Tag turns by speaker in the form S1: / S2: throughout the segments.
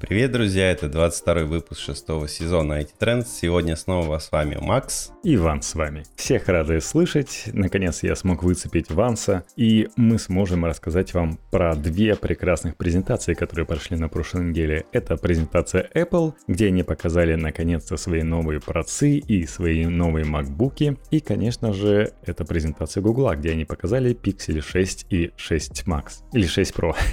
S1: Привет, друзья, это 22 выпуск шестого сезона IT Trends. Сегодня снова с вами Макс.
S2: И Ван с вами. Всех рады слышать. Наконец я смог выцепить Ванса, и мы сможем рассказать вам про две прекрасных презентации, которые прошли на прошлой неделе. Это презентация Apple, где они показали наконец-то свои новые процы и свои новые MacBook. И, конечно же, это презентация Google, где они показали Pixel 6 и 6 Max. Или 6 Pro.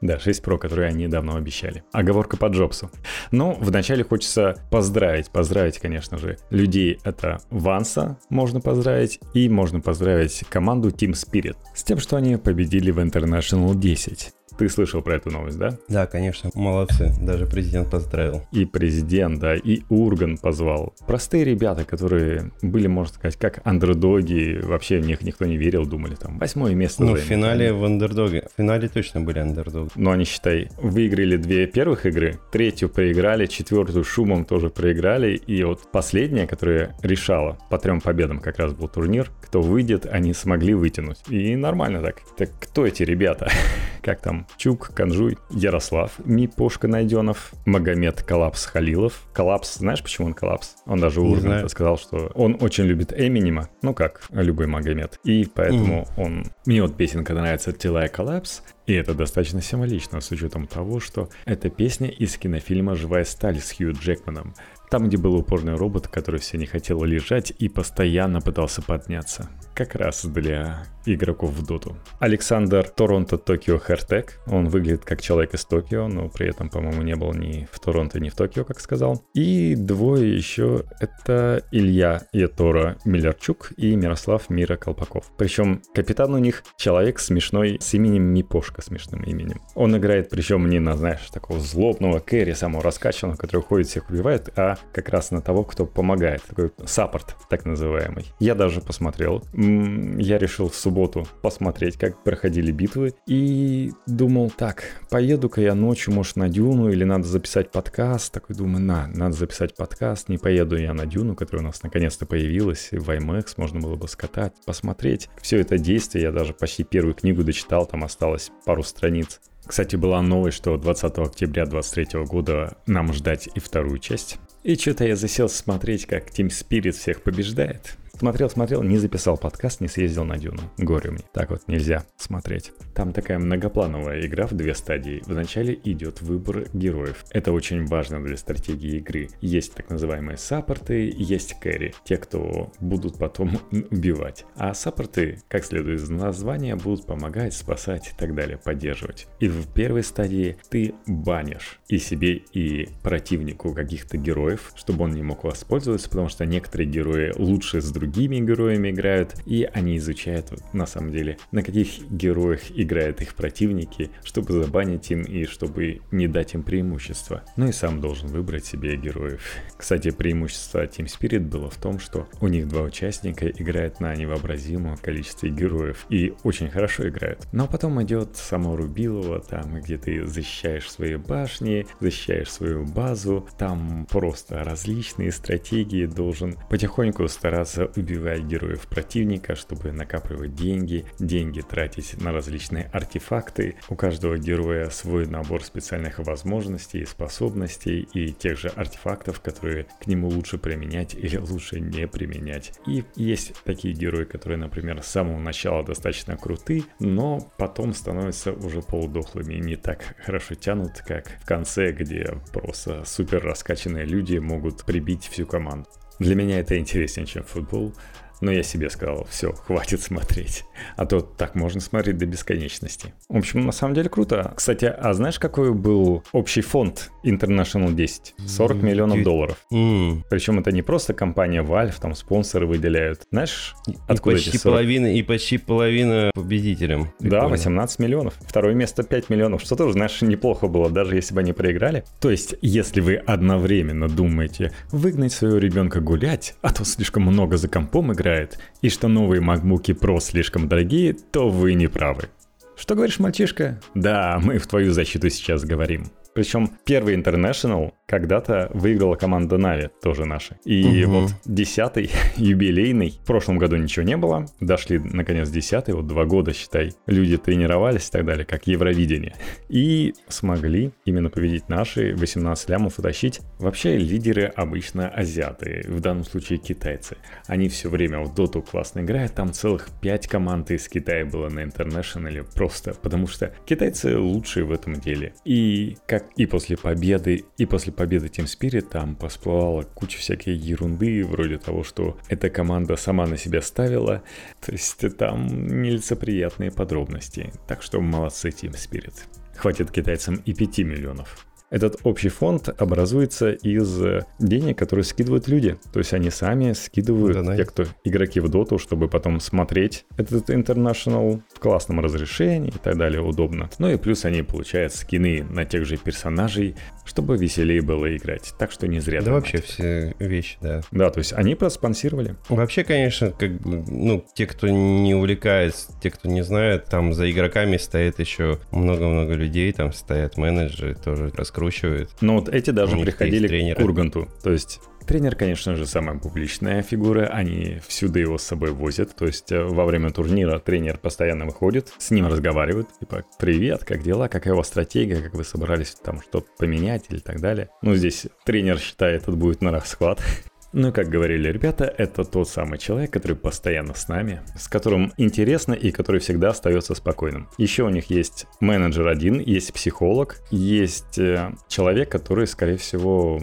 S2: Да, 6 Pro, которые они давно обещали. Оговорка по Джобсу. Но вначале хочется поздравить, поздравить, конечно же, людей. Это Ванса можно поздравить, и можно поздравить команду Team Spirit с тем, что они победили в International 10. Ты слышал про эту новость, да?
S1: Да, конечно, молодцы. Даже президент поздравил.
S2: И президент, да, и Урган позвал. Простые ребята, которые были, можно сказать, как андердоги. Вообще в них никто не верил, думали там восьмое место.
S1: Ну, в финале в андердоге. В финале точно были андердоги.
S2: Но они, считай, выиграли две первых игры, третью проиграли, четвертую с шумом тоже проиграли. И вот последняя, которая решала, по трем победам как раз был турнир, кто выйдет, они смогли вытянуть. И нормально так. Так кто эти ребята? как там Чук, Канжуй, Ярослав, Мипошка Найденов, Магомед Коллапс Халилов. Коллапс, знаешь, почему он коллапс? Он даже у Урганта сказал, что он очень любит Эминема, ну как любой Магомед. И поэтому mm. он... Мне вот песенка нравится «Till I Collapse», и это достаточно символично, с учетом того, что это песня из кинофильма «Живая сталь» с Хью Джекманом. Там, где был упорный робот, который все не хотел лежать и постоянно пытался подняться. Как раз для игроков в доту. Александр Торонто Токио Хертек. Он выглядит как человек из Токио, но при этом, по-моему, не был ни в Торонто, ни в Токио, как сказал. И двое еще это Илья Ятора Миллерчук и Мирослав Мира Колпаков. Причем капитан у них человек смешной с именем Мипошка, смешным именем. Он играет, причем не на, знаешь, такого злобного кэрри, самого раскачанного, который ходит, всех убивает, а как раз на того, кто помогает. Такой саппорт, так называемый. Я даже посмотрел. Я решил в субботу субботу посмотреть, как проходили битвы. И думал, так, поеду-ка я ночью, может, на Дюну, или надо записать подкаст. Такой думаю, на, надо записать подкаст. Не поеду я на Дюну, которая у нас наконец-то появилась. В IMAX можно было бы скатать, посмотреть. Все это действие, я даже почти первую книгу дочитал, там осталось пару страниц. Кстати, была новость, что 20 октября 2023 года нам ждать и вторую часть. И что-то я засел смотреть, как Team Spirit всех побеждает. Смотрел, смотрел, не записал подкаст, не съездил на Дюну. Горе мне. Так вот нельзя смотреть. Там такая многоплановая игра в две стадии. Вначале идет выбор героев. Это очень важно для стратегии игры. Есть так называемые саппорты, есть кэри. Те, кто будут потом убивать. А саппорты, как следует из названия, будут помогать, спасать и так далее, поддерживать. И в первой стадии ты банишь и себе, и противнику каких-то героев, чтобы он не мог воспользоваться, потому что некоторые герои лучше с другими другими героями играют, и они изучают на самом деле, на каких героях играют их противники, чтобы забанить им и чтобы не дать им преимущество. Ну и сам должен выбрать себе героев. Кстати, преимущество Team Spirit было в том, что у них два участника играют на невообразимое количество героев и очень хорошо играют. Но потом идет само Рубилово, там где ты защищаешь свои башни, защищаешь свою базу, там просто различные стратегии, должен потихоньку стараться убивать героев противника, чтобы накапливать деньги, деньги тратить на различные артефакты. У каждого героя свой набор специальных возможностей способностей и тех же артефактов, которые к нему лучше применять или лучше не применять. И есть такие герои, которые, например, с самого начала достаточно круты, но потом становятся уже полудохлыми и не так хорошо тянут, как в конце, где просто супер раскачанные люди могут прибить всю команду. Для меня это интереснее, чем футбол. Но я себе сказал, все, хватит смотреть. А то так можно смотреть до бесконечности. В общем, на самом деле круто. Кстати, а знаешь, какой был общий фонд International 10? 40 миллионов долларов. Mm. Причем это не просто компания Valve, там спонсоры выделяют. Знаешь,
S1: откуда и почти 40? половина И почти половина победителям.
S2: Да, 18 миллионов. Второе место 5 миллионов, что тоже, знаешь, неплохо было, даже если бы они проиграли. То есть, если вы одновременно думаете выгнать своего ребенка гулять, а то слишком много за компом играть, играет, и что новые MacBook Pro слишком дорогие, то вы не правы. Что говоришь, мальчишка? Да, мы в твою защиту сейчас говорим. Причем первый International когда-то выиграла команда Нави, тоже наша. И угу. вот десятый юбилейный, в прошлом году ничего не было, дошли наконец десятый, вот два года, считай, люди тренировались и так далее, как Евровидение. И смогли именно победить наши, 18 лямов утащить. Вообще лидеры обычно азиаты, в данном случае китайцы. Они все время в доту классно играют, там целых 5 команд из Китая было на International, просто потому что китайцы лучшие в этом деле. И как и после победы, и после победы Team Spirit там всплывала куча всякой ерунды, вроде того, что эта команда сама на себя ставила. То есть там нелицеприятные подробности. Так что молодцы Team Spirit. Хватит китайцам и 5 миллионов. Этот общий фонд образуется из денег, которые скидывают люди. То есть они сами скидывают да, те, кто игроки в доту, чтобы потом смотреть этот International в классном разрешении и так далее, удобно. Ну и плюс они получают скины на тех же персонажей, чтобы веселее было играть. Так что не зря.
S1: Да вообще все вещи, да.
S2: Да, то есть они проспонсировали.
S1: Вообще, конечно, как бы, ну, те, кто не увлекается, те, кто не знает, там за игроками стоит еще много-много людей, там стоят менеджеры, тоже раскручивают.
S2: Ну вот эти даже приходили к Урганту. То есть Тренер, конечно же, самая публичная фигура, они всюду его с собой возят, то есть э, во время турнира тренер постоянно выходит, с ним разговаривают, типа, привет, как дела, какая у вас стратегия, как вы собрались там что-то поменять или так далее. Ну, здесь тренер считает, это будет на расхват, ну, как говорили ребята, это тот самый человек, который постоянно с нами, с которым интересно и который всегда остается спокойным. Еще у них есть менеджер один, есть психолог, есть э, человек, который, скорее всего,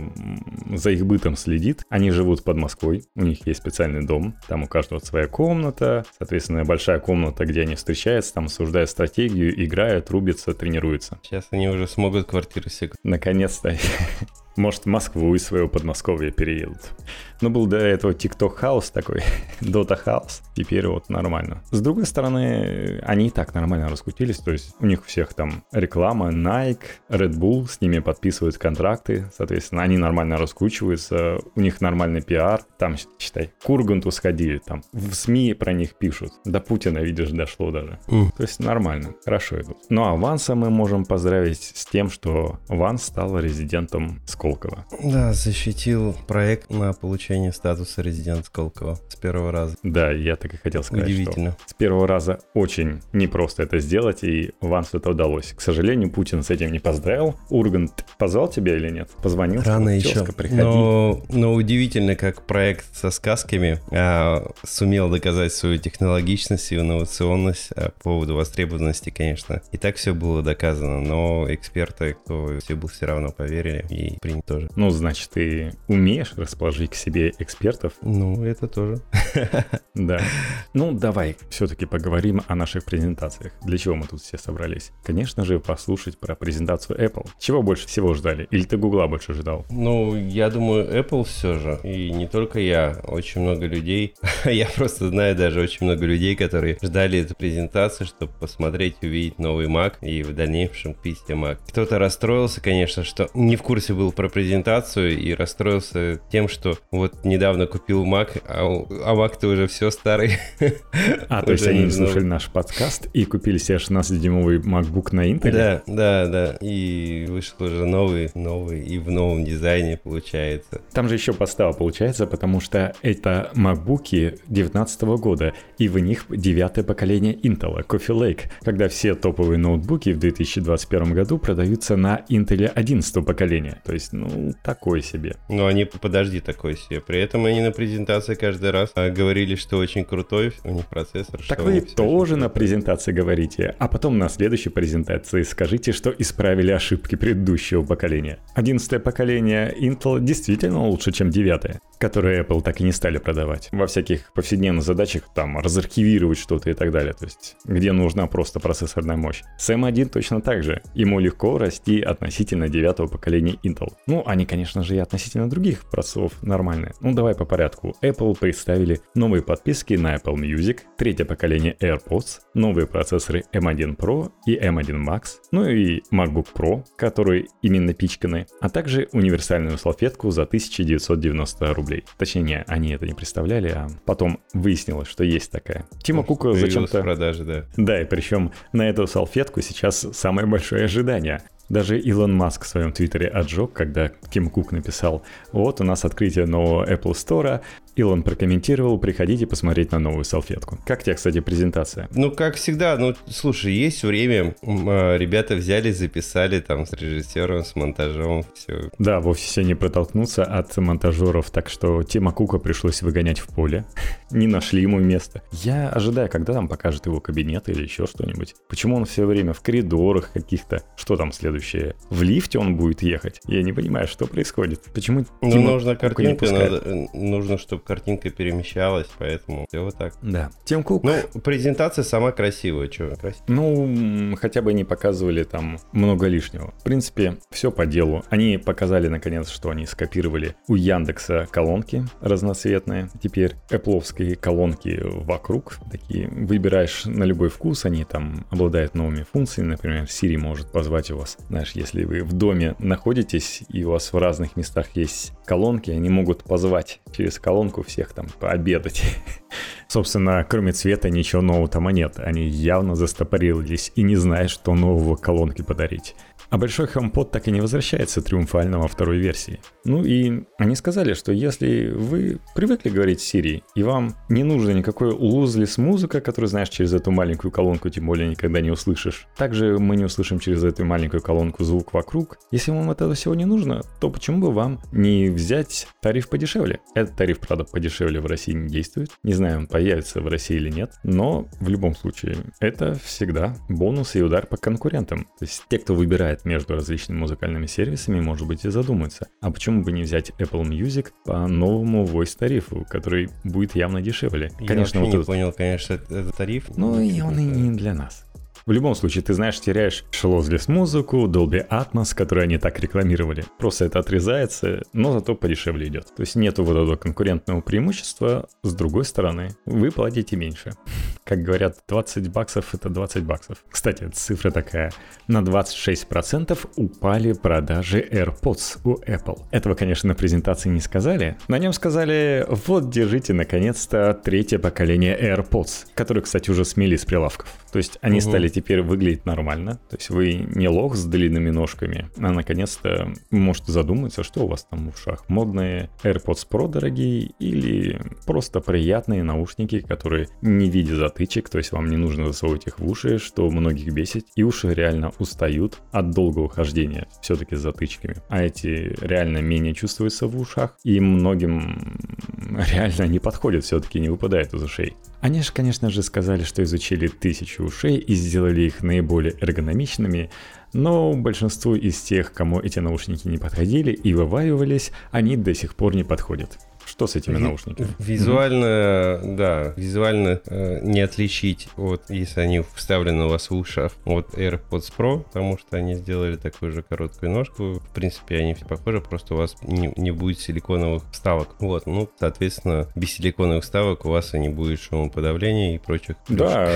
S2: за их бытом следит. Они живут под Москвой, у них есть специальный дом, там у каждого своя комната, соответственно, большая комната, где они встречаются, там обсуждают стратегию, играют, рубятся, тренируются.
S1: Сейчас они уже смогут квартиру себе.
S2: Наконец-то. Может, в Москву из своего Подмосковья переедут. Ну, был до этого TikTok house такой, Dota house. Теперь вот нормально. С другой стороны, они и так нормально раскрутились. То есть у них у всех там реклама, Nike, Red Bull, с ними подписывают контракты. Соответственно, они нормально раскручиваются. У них нормальный пиар. Там, считай, к Урганту сходили. Там в СМИ про них пишут. До Путина, видишь, дошло даже. Mm. То есть нормально, хорошо идут. Ну а Ванса мы можем поздравить с тем, что Ванс стал резидентом Сколково.
S1: Да, защитил проект на получение статуса резидент Сколково с первого раза.
S2: Да, я так и хотел сказать, Удивительно. что с первого раза очень непросто это сделать, и Вансу это удалось. К сожалению, Путин с этим не поздравил. Ургант позвал тебя или нет? Позвонил?
S1: Рано сказал, еще. Приходи. Но, но удивительно, как проект со сказками а, сумел доказать свою технологичность и инновационность а, по поводу востребованности, конечно. И так все было доказано, но эксперты, кто все был все равно поверили и приняли тоже.
S2: Ну, значит, ты умеешь расположить к себе экспертов.
S1: Ну, это тоже.
S2: Да. Ну, давай все-таки поговорим о наших презентациях. Для чего мы тут все собрались? Конечно же, послушать про презентацию Apple. Чего больше всего ждали? Или ты Гугла больше ждал?
S1: Ну, я думаю, Apple все же. И не только я. Очень много людей. я просто знаю даже очень много людей, которые ждали эту презентацию, чтобы посмотреть, увидеть новый Mac и в дальнейшем купить себе Mac. Кто-то расстроился, конечно, что не в курсе был про презентацию и расстроился тем, что вот недавно купил Mac, а, а Mac-то уже все старый.
S2: А, то есть они слушали наш подкаст и купили себе 16-дюймовый MacBook на Intel?
S1: Да, да, да. И вышел уже новый, новый, и в новом дизайне получается.
S2: Там же еще подстава получается, потому что это MacBook 19 года, и в них девятое поколение Intel, Coffee Lake, когда все топовые ноутбуки в 2021 году продаются на Intel 11 поколения. То есть, ну, такой себе.
S1: Ну, они, подожди, такой себе. При этом они на презентации каждый раз а, говорили, что очень крутой у них процессор.
S2: Так вы тоже на презентации говорите, а потом на следующей презентации скажите, что исправили ошибки предыдущего поколения. Одиннадцатое поколение Intel действительно лучше, чем девятое, которое Apple так и не стали продавать. Во всяких повседневных задачах, там, разархивировать что-то и так далее, то есть, где нужна просто процессорная мощь. С M1 точно так же. Ему легко расти относительно девятого поколения Intel. Ну, они, конечно же, и относительно других процессоров нормальные. Ну, давай по порядку. Apple представили новые подписки на Apple Music, третье поколение AirPods, новые процессоры M1 Pro и M1 Max, ну и MacBook Pro, которые именно пичканы, а также универсальную салфетку за 1990 рублей. Точнее, они это не представляли, а потом выяснилось, что есть такая. Тима Кука зачем-то...
S1: продажи, да.
S2: Да, и причем на эту салфетку сейчас самое большое ожидание. Даже Илон Маск в своем твиттере отжег, когда Тим Кук написал, вот у нас открытие нового Apple Store, Илон прокомментировал, приходите посмотреть на новую салфетку. Как тебе, кстати, презентация?
S1: Ну, как всегда, ну, слушай, есть время, а, ребята взяли, записали там с режиссером, с монтажом, все.
S2: Да, в офисе не протолкнуться от монтажеров, так что Тима Кука пришлось выгонять в поле. не нашли ему место. Я ожидаю, когда там покажет его кабинет или еще что-нибудь. Почему он все время в коридорах каких-то? Что там следующее? В лифте он будет ехать? Я не понимаю, что происходит. Почему
S1: Ну, Тима нужно картинка, надо, нужно, чтобы картинка перемещалась, поэтому все вот так.
S2: Да. Тим Кук...
S1: Ну, презентация сама красивая, что, красивая.
S2: Ну, хотя бы не показывали там много лишнего. В принципе, все по делу. Они показали, наконец, что они скопировали у Яндекса колонки разноцветные. Теперь Apple'овские колонки вокруг. Такие выбираешь на любой вкус, они там обладают новыми функциями. Например, Siri может позвать у вас, знаешь, если вы в доме находитесь и у вас в разных местах есть колонки, они могут позвать через колонку колонку всех там пообедать. Собственно, кроме цвета ничего нового там нет. Они явно застопорились и не знают, что нового колонки подарить. А большой HomePod так и не возвращается триумфально во второй версии. Ну и они сказали, что если вы привыкли говорить Siri, и вам не нужно никакой лузлис музыка, которую знаешь через эту маленькую колонку, тем более никогда не услышишь. Также мы не услышим через эту маленькую колонку звук вокруг. Если вам этого всего не нужно, то почему бы вам не взять тариф подешевле? Этот тариф, правда, подешевле в России не действует. Не знаю, он появится в России или нет, но в любом случае это всегда бонус и удар по конкурентам. То есть те, кто выбирает между различными музыкальными сервисами, может быть, и задуматься. А почему бы не взять Apple Music по новому voice тарифу, который будет явно дешевле?
S1: Я конечно, вот не этот... понял, конечно, этот тариф.
S2: Ну, и он и не для нас. В любом случае, ты знаешь, теряешь Шелозлес музыку, Dolby Atmos, который они так рекламировали. Просто это отрезается, но зато подешевле идет. То есть нету вот этого конкурентного преимущества. С другой стороны, вы платите меньше. Как говорят, 20 баксов это 20 баксов. Кстати, цифра такая. На 26% упали продажи AirPods у Apple. Этого, конечно, на презентации не сказали. На нем сказали, вот, держите, наконец-то, третье поколение AirPods, которые, кстати, уже смели с прилавков. То есть они угу. стали теперь выглядеть нормально. То есть вы не лох с длинными ножками, а наконец-то можете задуматься, что у вас там в ушах. Модные AirPods Pro дорогие или просто приятные наушники, которые не в виде затычек, то есть вам не нужно засовывать их в уши, что многих бесит. И уши реально устают от долгого хождения все-таки с затычками. А эти реально менее чувствуются в ушах. И многим реально не подходят, все-таки не выпадают из ушей. Они же, конечно же, сказали, что изучили тысячу ушей и сделали их наиболее эргономичными, но большинству из тех, кому эти наушники не подходили и вываивались, они до сих пор не подходят. Что с этими Ви- наушниками?
S1: Визуально, mm-hmm. да, визуально э, не отличить от, если они вставлены у вас в ушах, от AirPods Pro, потому что они сделали такую же короткую ножку. В принципе, они все похожи, просто у вас не, не будет силиконовых вставок. Вот, ну, соответственно, без силиконовых вставок у вас и не будет шумоподавления и прочих.
S2: Да,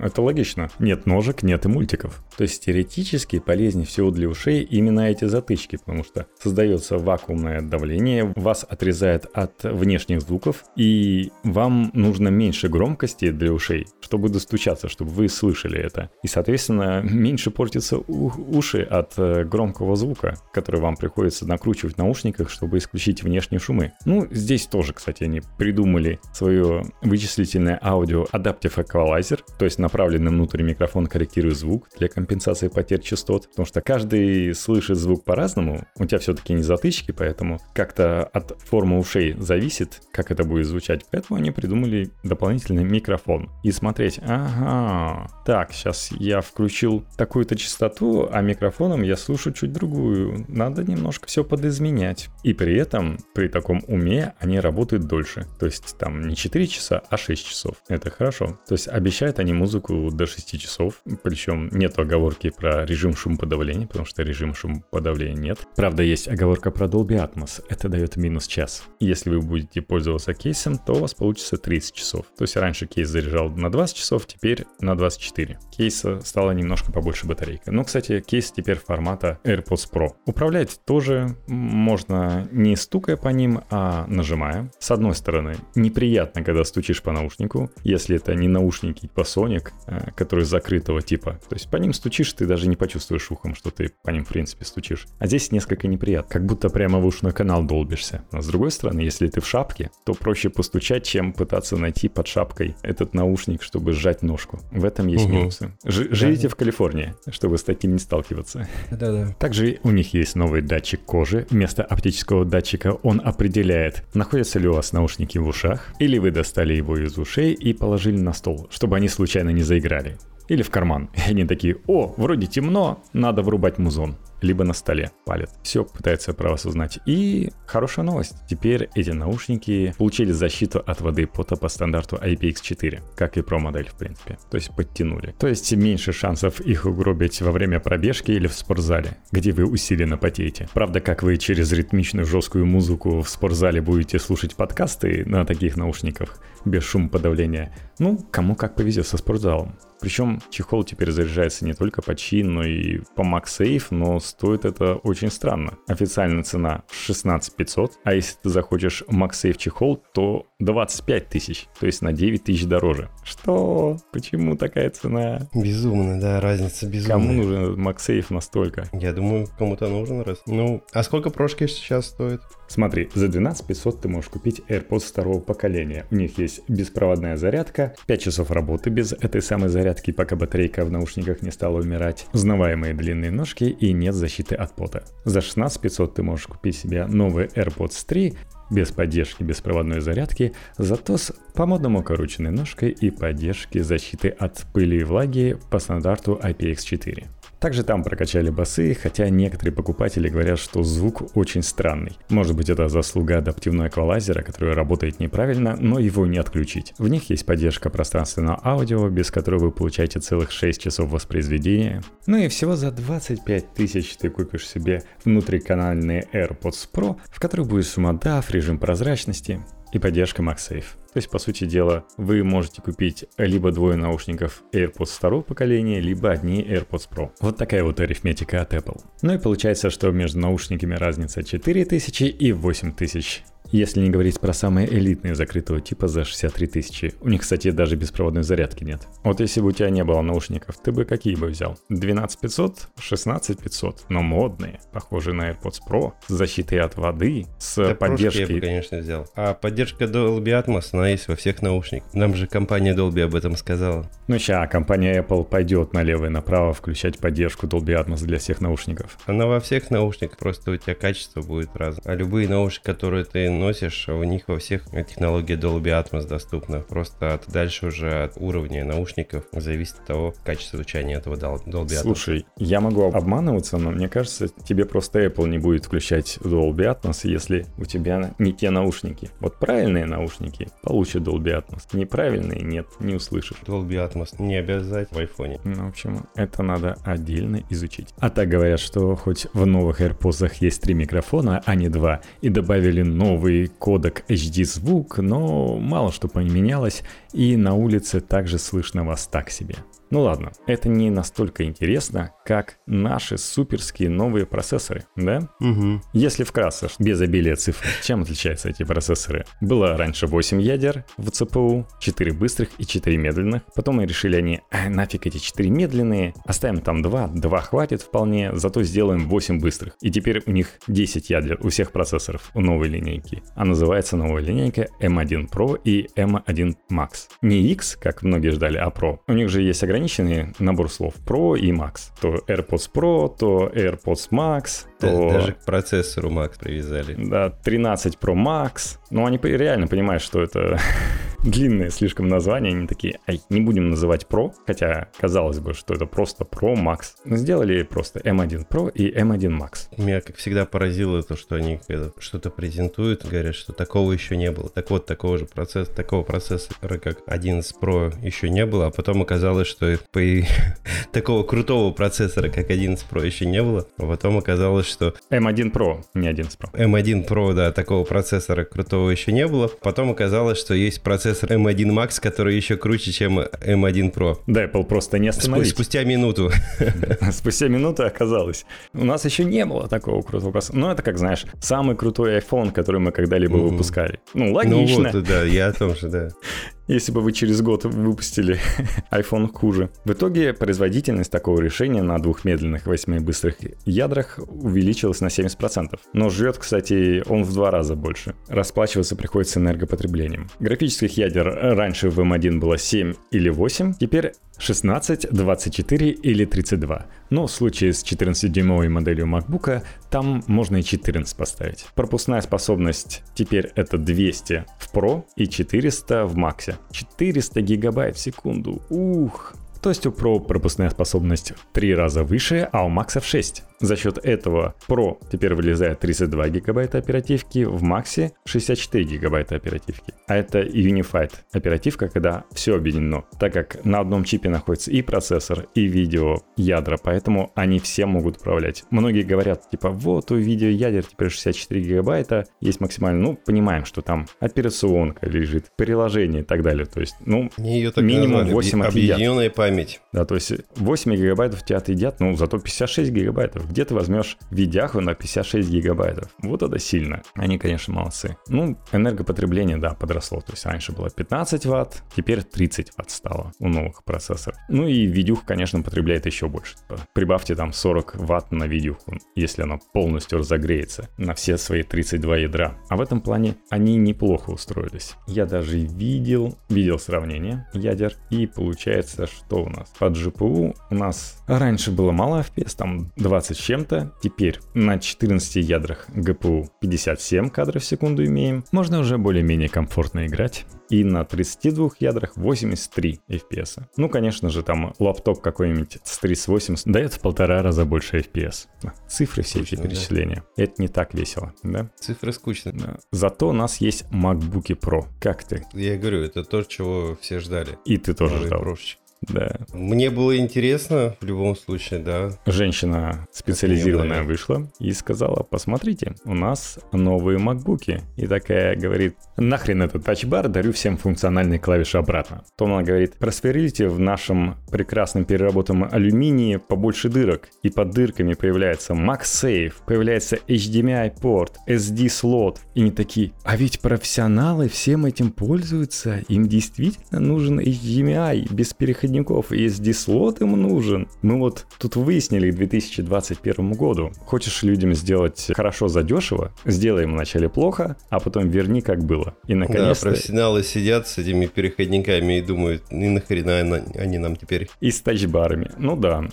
S2: это логично. Нет ножек, нет и мультиков. То есть теоретически полезнее всего для ушей именно эти затычки, потому что создается вакуумное давление, вас отрезает от внешних звуков, и вам нужно меньше громкости для ушей, чтобы достучаться, чтобы вы слышали это. И, соответственно, меньше портятся уши от э, громкого звука, который вам приходится накручивать в наушниках, чтобы исключить внешние шумы. Ну, здесь тоже, кстати, они придумали свое вычислительное аудио Adaptive Equalizer, то есть направленный внутрь микрофон корректирует звук для компенсации потерь частот, потому что каждый слышит звук по-разному, у тебя все-таки не затычки, поэтому как-то от формы ушей зависит, как это будет звучать. Поэтому они придумали дополнительный микрофон. И смотреть, ага, так, сейчас я включил такую-то частоту, а микрофоном я слушаю чуть другую. Надо немножко все подизменять. И при этом, при таком уме, они работают дольше. То есть там не 4 часа, а 6 часов. Это хорошо. То есть обещают они музыку до 6 часов. Причем нет оговорки про режим шумоподавления, потому что режим шумоподавления нет. Правда, есть оговорка про Dolby Atmos. Это дает минус час. Если вы будете пользоваться кейсом, то у вас получится 30 часов. То есть раньше кейс заряжал на 20 часов, теперь на 24. Кейса стало немножко побольше батарейка. Но, кстати, кейс теперь формата AirPods Pro. Управлять тоже можно не стукая по ним, а нажимая. С одной стороны, неприятно, когда стучишь по наушнику, если это не наушники типа Sonic, э, которые закрытого типа. То есть по ним стучишь, ты даже не почувствуешь ухом, что ты по ним в принципе стучишь. А здесь несколько неприятно, как будто прямо в ушной канал долбишься. Но с другой стороны, если ты в шапке, то проще постучать, чем пытаться найти под шапкой этот наушник, чтобы сжать ножку. В этом есть угу. минусы. Ж- да. Живите в Калифорнии, чтобы с таким не сталкиваться.
S1: Да-да.
S2: Также у них есть новый датчик кожи. Вместо оптического датчика он определяет, находятся ли у вас наушники в ушах, или вы достали его из ушей и положили на стол, чтобы они случайно не заиграли. Или в карман. И они такие, о, вроде темно, надо врубать музон либо на столе палят. Все пытается про вас узнать. И хорошая новость. Теперь эти наушники получили защиту от воды и пота по стандарту IPX4, как и Pro модель в принципе. То есть подтянули. То есть меньше шансов их угробить во время пробежки или в спортзале, где вы усиленно потеете. Правда, как вы через ритмичную жесткую музыку в спортзале будете слушать подкасты на таких наушниках без шумоподавления, ну, кому как повезет со спортзалом. Причем чехол теперь заряжается не только по Qi, но и по MagSafe, но стоит это очень странно. Официальная цена 16 500, а если ты захочешь MagSafe чехол, то 25 тысяч, то есть на 9 тысяч дороже. Что? Почему такая цена?
S1: Безумно, да, разница безумная.
S2: Кому нужен MagSafe настолько?
S1: Я думаю, кому-то нужен раз. Ну, а сколько прошки сейчас стоит?
S2: Смотри, за 12 500 ты можешь купить AirPods второго поколения. У них есть беспроводная зарядка, 5 часов работы без этой самой зарядки, пока батарейка в наушниках не стала умирать, узнаваемые длинные ножки и нет защиты от пота. За 16 500 ты можешь купить себе новый AirPods 3 без поддержки беспроводной зарядки, зато с по-модному укороченной ножкой и поддержки защиты от пыли и влаги по стандарту IPX4. Также там прокачали басы, хотя некоторые покупатели говорят, что звук очень странный. Может быть это заслуга адаптивного эквалайзера, который работает неправильно, но его не отключить. В них есть поддержка пространственного аудио, без которого вы получаете целых 6 часов воспроизведения. Ну и всего за 25 тысяч ты купишь себе внутриканальные AirPods Pro, в которых будет шумодав, режим прозрачности и поддержка MagSafe. То есть, по сути дела, вы можете купить либо двое наушников AirPods второго поколения, либо одни AirPods Pro. Вот такая вот арифметика от Apple. Ну и получается, что между наушниками разница 4000 и 8000 если не говорить про самые элитные закрытого типа за 63 тысячи. У них, кстати, даже беспроводной зарядки нет. Вот если бы у тебя не было наушников, ты бы какие бы взял? 12500, 16500, но модные, похожие на AirPods Pro, с защитой от воды, с да поддержкой...
S1: я бы, конечно, взял. А поддержка Dolby Atmos, она есть во всех наушниках. Нам же компания Dolby об этом сказала.
S2: Ну сейчас компания Apple пойдет налево и направо включать поддержку Dolby Atmos для всех наушников.
S1: Она во всех наушниках, просто у тебя качество будет разное. А любые наушники, которые ты носишь, у них во всех технология Dolby Atmos доступна. Просто от, дальше уже от уровня наушников зависит от того, качество звучания этого Dolby Atmos.
S2: Слушай, я могу обманываться, но мне кажется, тебе просто Apple не будет включать Dolby Atmos, если у тебя не те наушники. Вот правильные наушники получат Dolby Atmos, неправильные нет, не услышишь.
S1: Dolby Atmos не обязательно в айфоне.
S2: Ну, в общем, это надо отдельно изучить. А так говорят, что хоть в новых AirPods есть три микрофона, а не два, и добавили новый новый кодек HD звук, но мало что поменялось, и на улице также слышно вас так себе. Ну ладно, это не настолько интересно, как наши суперские новые процессоры, да?
S1: Угу.
S2: Если вкратце, без обилия цифр, чем отличаются эти процессоры? Было раньше 8 ядер в ЦПУ, 4 быстрых и 4 медленных. Потом мы решили они, а, нафиг эти 4 медленные, оставим там 2, 2 хватит вполне, зато сделаем 8 быстрых. И теперь у них 10 ядер у всех процессоров у новой линейки. А называется новая линейка M1 Pro и M1 Max. Не X, как многие ждали, а Pro. У них же есть ограниченный набор слов Pro и Max. То AirPods Pro, то AirPods Max, то...
S1: Даже к процессору Max привязали.
S2: Да, 13 Pro Max. Но они реально понимают, что это длинное слишком название, они такие, ай, не будем называть Pro, хотя казалось бы, что это просто Pro Max. Сделали просто M1 Pro и M1 Max.
S1: Меня, как всегда, поразило то, что они что-то презентуют, говорят, что такого еще не было. Так вот, такого же процесса, такого процессора, как 11 Pro, еще не было, а потом оказалось, что по... такого крутого процессора, как 11 Pro, еще не было, а потом оказалось, что...
S2: M1 Pro, не 11 Pro.
S1: M1 Pro, да, такого процессора крутого еще не было. Потом оказалось, что есть процессор M1 Max, который еще круче, чем M1 Pro.
S2: Да, Apple просто не остановить.
S1: Спустя минуту.
S2: Спустя минуту оказалось. У нас еще не было такого крутого процессора. Ну, это, как знаешь, самый крутой iPhone, который мы когда-либо выпускали. Ну, логично.
S1: Ну вот, да, я о том же, да
S2: если бы вы через год выпустили iPhone хуже. В итоге производительность такого решения на двух медленных 8 быстрых ядрах увеличилась на 70%. Но жрет, кстати, он в два раза больше. Расплачиваться приходится энергопотреблением. Графических ядер раньше в M1 было 7 или 8, теперь 16, 24 или 32. Но в случае с 14-дюймовой моделью MacBook там можно и 14 поставить. Пропускная способность теперь это 200 в Pro и 400 в Max. 400 гигабайт в секунду. Ух! То есть у Pro пропускная способность в 3 раза выше, а у Max в 6. За счет этого Pro теперь вылезает 32 гигабайта оперативки, в Max 64 гигабайта оперативки. А это Unified оперативка, когда все объединено, так как на одном чипе находится и процессор, и видео ядра, поэтому они все могут управлять. Многие говорят, типа, вот у видео ядер теперь 64 гигабайта, есть максимально, ну, понимаем, что там операционка лежит, приложение и так далее, то есть, ну, минимум назвали, 8
S1: объединенная память.
S2: Да, то есть 8 гигабайтов тебя отъедят, ну, зато 56 гигабайтов где ты возьмешь видяху на 56 гигабайтов. Вот это сильно. Они, конечно, молодцы. Ну, энергопотребление, да, подросло. То есть раньше было 15 ватт, теперь 30 ватт стало у новых процессоров. Ну и видюха, конечно, потребляет еще больше. Типа, прибавьте там 40 ватт на видюху, если она полностью разогреется на все свои 32 ядра. А в этом плане они неплохо устроились. Я даже видел, видел сравнение ядер, и получается, что у нас под GPU у нас раньше было мало FPS, там 20 с чем-то. Теперь на 14 ядрах GPU 57 кадров в секунду имеем. Можно уже более-менее комфортно играть. И на 32 ядрах 83 FPS. Ну, конечно же, там лаптоп какой-нибудь с 3080 дает в полтора раза больше FPS. Цифры все эти перечисления. Да. Это не так весело, да?
S1: Цифры скучные.
S2: Да. Зато у нас есть MacBook Pro. Как ты?
S1: Я говорю, это то, чего все ждали.
S2: И ты тоже ждал.
S1: Прошечки. Да. Мне было интересно, в любом случае, да.
S2: Женщина специализированная вышла и сказала, посмотрите, у нас новые макбуки. И такая говорит, нахрен этот тачбар, дарю всем функциональные клавиши обратно. То она говорит, просверлите в нашем прекрасном переработанном алюминии побольше дырок. И под дырками появляется MagSafe, появляется HDMI порт, SD слот. И не такие, а ведь профессионалы всем этим пользуются, им действительно нужен HDMI без перехода проводников и SD-слот им нужен. Мы вот тут выяснили к 2021 году. Хочешь людям сделать хорошо задешево, сделай им вначале плохо, а потом верни как было.
S1: И наконец-то... Да, профессионалы сидят с этими переходниками и думают, и нахрена они нам теперь?
S2: И с тачбарами. Ну да.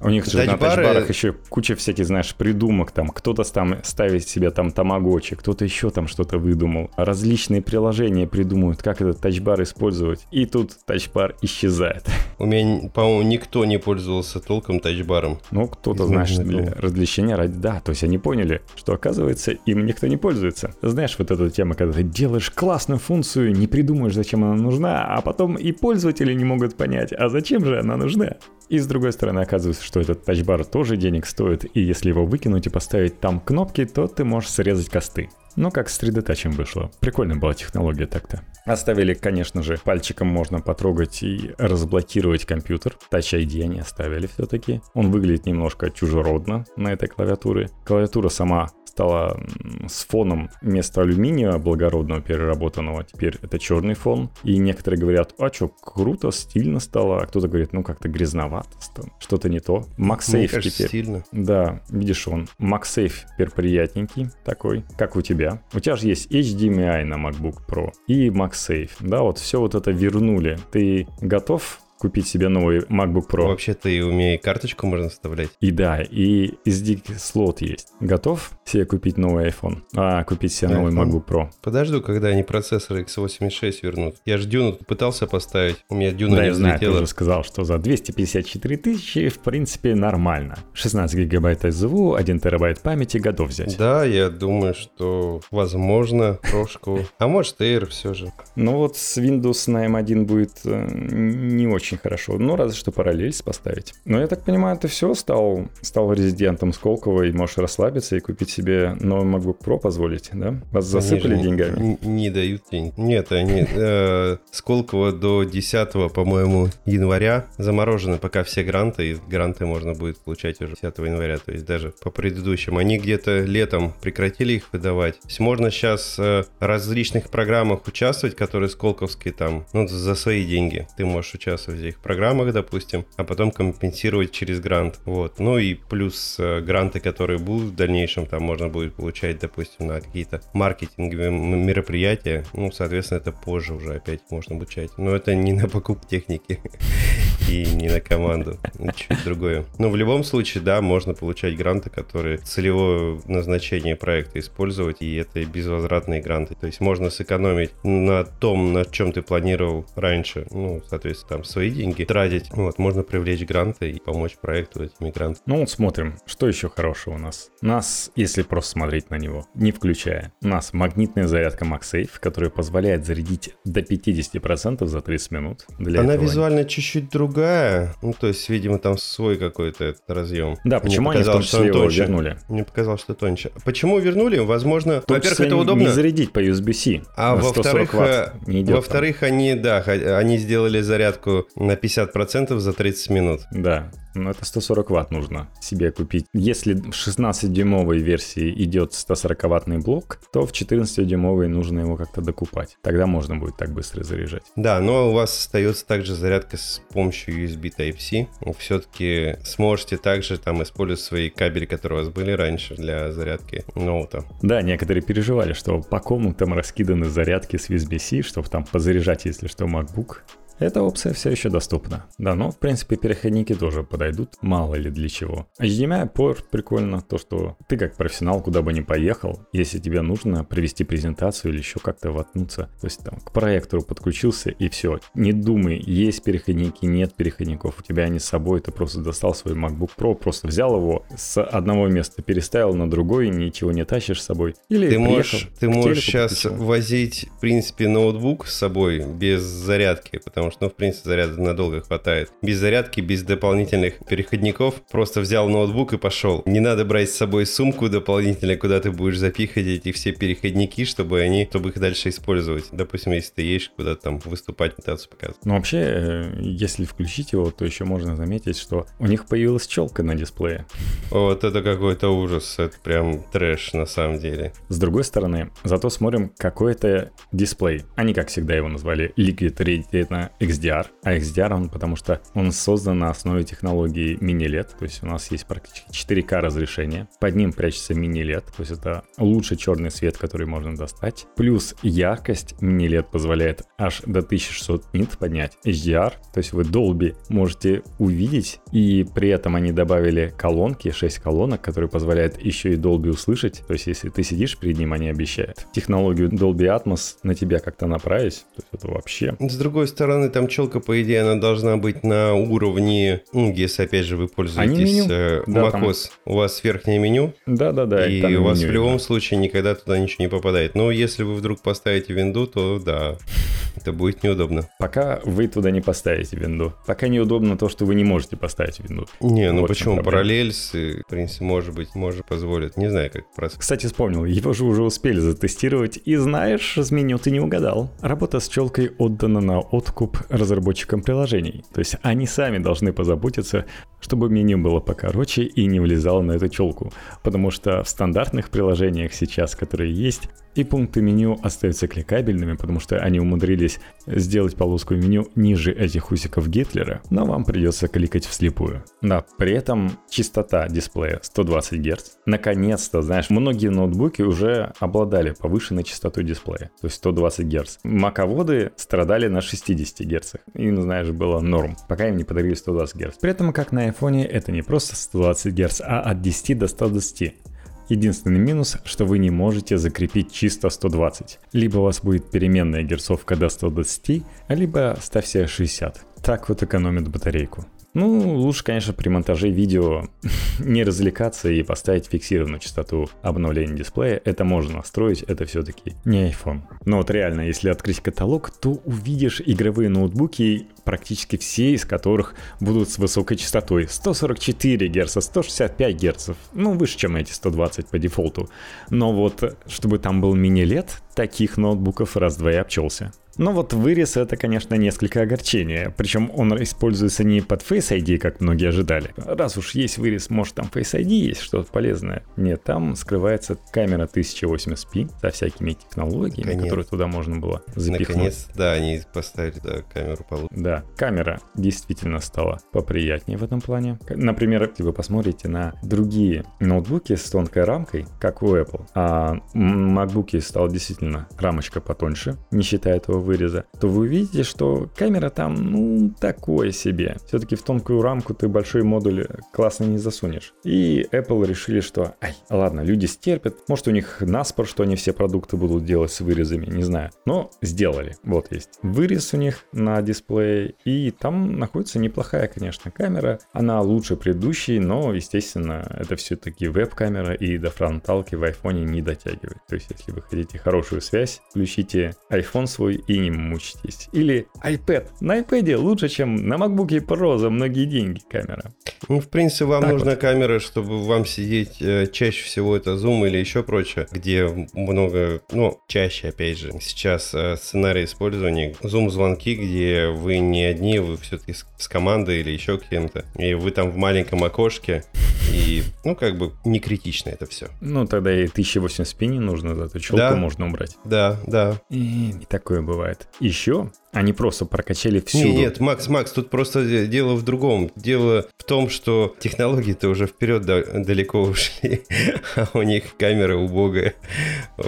S2: У них же на тачбарах еще куча всяких, знаешь, придумок там. Кто-то там ставит себе там тамагочи, кто-то еще там что-то выдумал. Различные приложения придумывают, как этот тачбар использовать. И тут тачбар исчезает.
S1: У меня, по-моему, никто не пользовался толком тачбаром.
S2: Ну, кто-то, знаешь, для развлечения ради... Да, то есть они поняли, что, оказывается, им никто не пользуется. Знаешь, вот эта тема, когда ты делаешь классную функцию, не придумаешь, зачем она нужна, а потом и пользователи не могут понять, а зачем же она нужна. И с другой стороны, оказывается, что этот тачбар тоже денег стоит, и если его выкинуть и поставить там кнопки, то ты можешь срезать косты. Ну, как с 3D Touch вышло. Прикольная была технология так-то. Оставили, конечно же, пальчиком можно потрогать и разблокировать компьютер. Touch ID они оставили все-таки. Он выглядит немножко чужеродно на этой клавиатуре. Клавиатура сама стала с фоном вместо алюминия благородного переработанного, теперь это черный фон. И некоторые говорят, а что, круто, стильно стало. А кто-то говорит, ну как-то грязновато, что-то не то. MagSafe теперь.
S1: стильно.
S2: Да, видишь он. MagSafe теперь приятненький такой, как у тебя. У тебя же есть HDMI на MacBook Pro и MagSafe. Да, вот все вот это вернули. Ты готов купить себе новый MacBook Pro.
S1: Вообще-то и у меня и карточку можно вставлять.
S2: И да, и SD-слот есть. Готов себе купить новый iPhone? А, купить себе новый
S1: iPhone.
S2: MacBook Pro.
S1: Подожду, когда они процессор x86 вернут. Я же Дюну пытался поставить. У меня Дюна
S2: да,
S1: не
S2: я знаю, ты уже сказал, что за 254 тысячи, в принципе, нормально. 16 гигабайт СЗУ, 1 терабайт памяти готов взять.
S1: Да, я думаю, что возможно прошку. А может Air все же.
S2: Ну вот с Windows на M1 будет э, не очень хорошо. Ну, разве что параллельс поставить. Но я так понимаю, ты все стал, стал резидентом Сколково и можешь расслабиться и купить себе новый MacBook Pro позволить, да? Вас засыпали
S1: Они не-
S2: деньгами?
S1: Не, не дают денег. Нет, они э, Сколково до 10, по-моему, января заморожены пока все гранты, и гранты можно будет получать уже 10 января, то есть даже по предыдущим. Они где-то летом прекратили их выдавать. То есть можно сейчас э, в различных программах участвовать, которые сколковские там, ну, за свои деньги. Ты можешь участвовать этих программах, допустим, а потом компенсировать через грант. Вот. Ну и плюс э, гранты, которые будут в дальнейшем, там можно будет получать, допустим, на какие-то маркетинговые мероприятия. Ну, соответственно, это позже уже опять можно обучать. Но это не на покуп техники и не на команду. Ну, Чуть другое. Но в любом случае, да, можно получать гранты, которые целевое назначение проекта использовать, и это безвозвратные гранты. То есть можно сэкономить на том, на чем ты планировал раньше, ну, соответственно, там свои деньги тратить. Вот, можно привлечь гранты и помочь проекту этими грантами.
S2: Ну вот смотрим, что еще хорошего у нас. Нас, если просто смотреть на него, не включая, у нас магнитная зарядка MagSafe, которая позволяет зарядить до 50% за 30 минут. Для
S1: Она
S2: этого
S1: визуально чуть-чуть другая, ну, то есть, видимо, там свой какой-то разъем.
S2: Да,
S1: Мне
S2: почему они в том числе его
S1: тоньше.
S2: вернули?
S1: Мне показалось, что тоньше. Почему вернули? Возможно, во-первых, это
S2: не
S1: удобно.
S2: зарядить по USB-C.
S1: А
S2: на 140
S1: во-вторых, э,
S2: не
S1: во-вторых, они, да, они сделали зарядку на 50% за 30 минут.
S2: Да, но это 140 ватт нужно себе купить. Если в 16-дюймовой версии идет 140-ваттный блок, то в 14-дюймовой нужно его как-то докупать. Тогда можно будет так быстро заряжать.
S1: Да, но у вас остается также зарядка с помощью USB Type-C. Все-таки сможете также там использовать свои кабели, которые у вас были раньше для зарядки ноута.
S2: Да, некоторые переживали, что по комнатам раскиданы зарядки с USB-C, чтобы там позаряжать, если что, MacBook. Эта опция все еще доступна. Да, но в принципе переходники тоже подойдут, мало ли для чего. HDMI порт прикольно, то что ты как профессионал куда бы ни поехал, если тебе нужно провести презентацию или еще как-то воткнуться, то есть там к проектору подключился и все. Не думай, есть переходники, нет переходников, у тебя они с собой, ты просто достал свой MacBook Pro, просто взял его с одного места, переставил на другой, ничего не тащишь с собой. Или
S1: Ты можешь, ты можешь сейчас
S2: подключил.
S1: возить, в принципе, ноутбук с собой без зарядки, потому что, ну, в принципе, заряда надолго хватает. Без зарядки, без дополнительных переходников, просто взял ноутбук и пошел. Не надо брать с собой сумку дополнительно, куда ты будешь запихать эти все переходники, чтобы они, чтобы их дальше использовать. Допустим, если ты едешь куда-то там выступать, пытаться показывать.
S2: Ну, вообще, э, если включить его, то еще можно заметить, что у них появилась челка на дисплее.
S1: Вот это какой-то ужас, это прям трэш на самом деле.
S2: С другой стороны, зато смотрим, какой это дисплей. Они, как всегда, его назвали Liquid Retina XDR. А XDR он потому что он создан на основе технологии мини-LED. То есть у нас есть практически 4К разрешение. Под ним прячется мини-LED. То есть это лучший черный свет, который можно достать. Плюс яркость мини-LED позволяет аж до 1600 нит поднять. HDR, то есть вы Dolby можете увидеть. И при этом они добавили колонки, 6 колонок, которые позволяют еще и Dolby услышать. То есть если ты сидишь перед ним, они обещают технологию Dolby Atmos на тебя как-то направить. То есть это вообще...
S1: С другой стороны, там челка, по идее, она должна быть на уровне, ну, если, опять же, вы пользуетесь э,
S2: Да, там-
S1: macOS, у вас верхнее меню,
S2: Да-да-да.
S1: и у вас
S2: меню
S1: в любом
S2: именно.
S1: случае никогда туда ничего не попадает. Но если вы вдруг поставите винду, то да, это будет неудобно.
S2: Пока вы туда не поставите винду. Пока неудобно то, что вы не можете поставить винду.
S1: Не, ну
S2: Вот
S1: почему? и, в принципе, может быть, может позволит. Не знаю, как процесс.
S2: Кстати, вспомнил, его же уже успели затестировать, и знаешь, с меню ты не угадал. Работа с челкой отдана на откуп разработчикам приложений. То есть они сами должны позаботиться чтобы меню было покороче и не влезало на эту челку. Потому что в стандартных приложениях сейчас, которые есть, и пункты меню остаются кликабельными, потому что они умудрились сделать полоску меню ниже этих усиков Гитлера, но вам придется кликать вслепую. Да, при этом частота дисплея 120 Гц. Наконец-то, знаешь, многие ноутбуки уже обладали повышенной частотой дисплея, то есть 120 Гц. Маководы страдали на 60 Гц. Им, знаешь, было норм, пока им не подарили 120 Гц. При этом, как на iPhone, это не просто 120 Гц, а от 10 до 120. Единственный минус, что вы не можете закрепить чисто 120. Либо у вас будет переменная герцовка до 120, либо ставьте 60. Так вот экономит батарейку. Ну, лучше, конечно, при монтаже видео не развлекаться и поставить фиксированную частоту обновления дисплея. Это можно настроить, это все-таки не iPhone. Но вот реально, если открыть каталог, то увидишь игровые ноутбуки, практически все из которых будут с высокой частотой. 144 Гц, 165 Гц. Ну, выше, чем эти 120 по дефолту. Но вот, чтобы там был мини-лет, таких ноутбуков раз-два и обчелся. Но вот вырез это, конечно, несколько огорчение. Причем он используется не под Face ID, как многие ожидали. Раз уж есть вырез, может там Face ID есть что-то полезное. Нет, там скрывается камера 1080p со всякими технологиями, Наконец. которые туда можно было запихнуть.
S1: Наконец, да, они поставили да, камеру получше.
S2: Да, камера действительно стала поприятнее в этом плане. Например, если вы посмотрите на другие ноутбуки с тонкой рамкой, как у Apple, а MacBook стал действительно рамочка потоньше, не считая этого выреза, то вы увидите, что камера там, ну, такое себе. Все-таки в тонкую рамку ты большой модуль классно не засунешь. И Apple решили, что, ай, ладно, люди стерпят. Может, у них наспор, что они все продукты будут делать с вырезами, не знаю. Но сделали. Вот есть вырез у них на дисплее, и там находится неплохая, конечно, камера. Она лучше предыдущей, но, естественно, это все-таки веб-камера, и до фронталки в iPhone не дотягивает. То есть, если вы хотите хорошую связь, включите iPhone свой и не мучитесь. Или iPad. На iPad лучше, чем на MacBook Pro за многие деньги камера.
S1: Ну, в принципе, вам так нужна вот. камера, чтобы вам сидеть э, чаще всего это Zoom или еще прочее, где много, ну, чаще, опять же, сейчас э, сценарий использования Zoom-звонки, где вы не одни, вы все-таки с командой или еще кем-то, и вы там в маленьком окошке, и, ну, как бы не критично это все.
S2: Ну, тогда и 1080p не нужно, зато челку да. можно убрать.
S1: Да, да.
S2: И, и такое бывает. Еще они просто прокачали всю.
S1: Нет, нет, Макс, Макс, тут просто дело в другом. Дело в том, что технологии-то уже вперед далеко ушли, а у них камера убогая.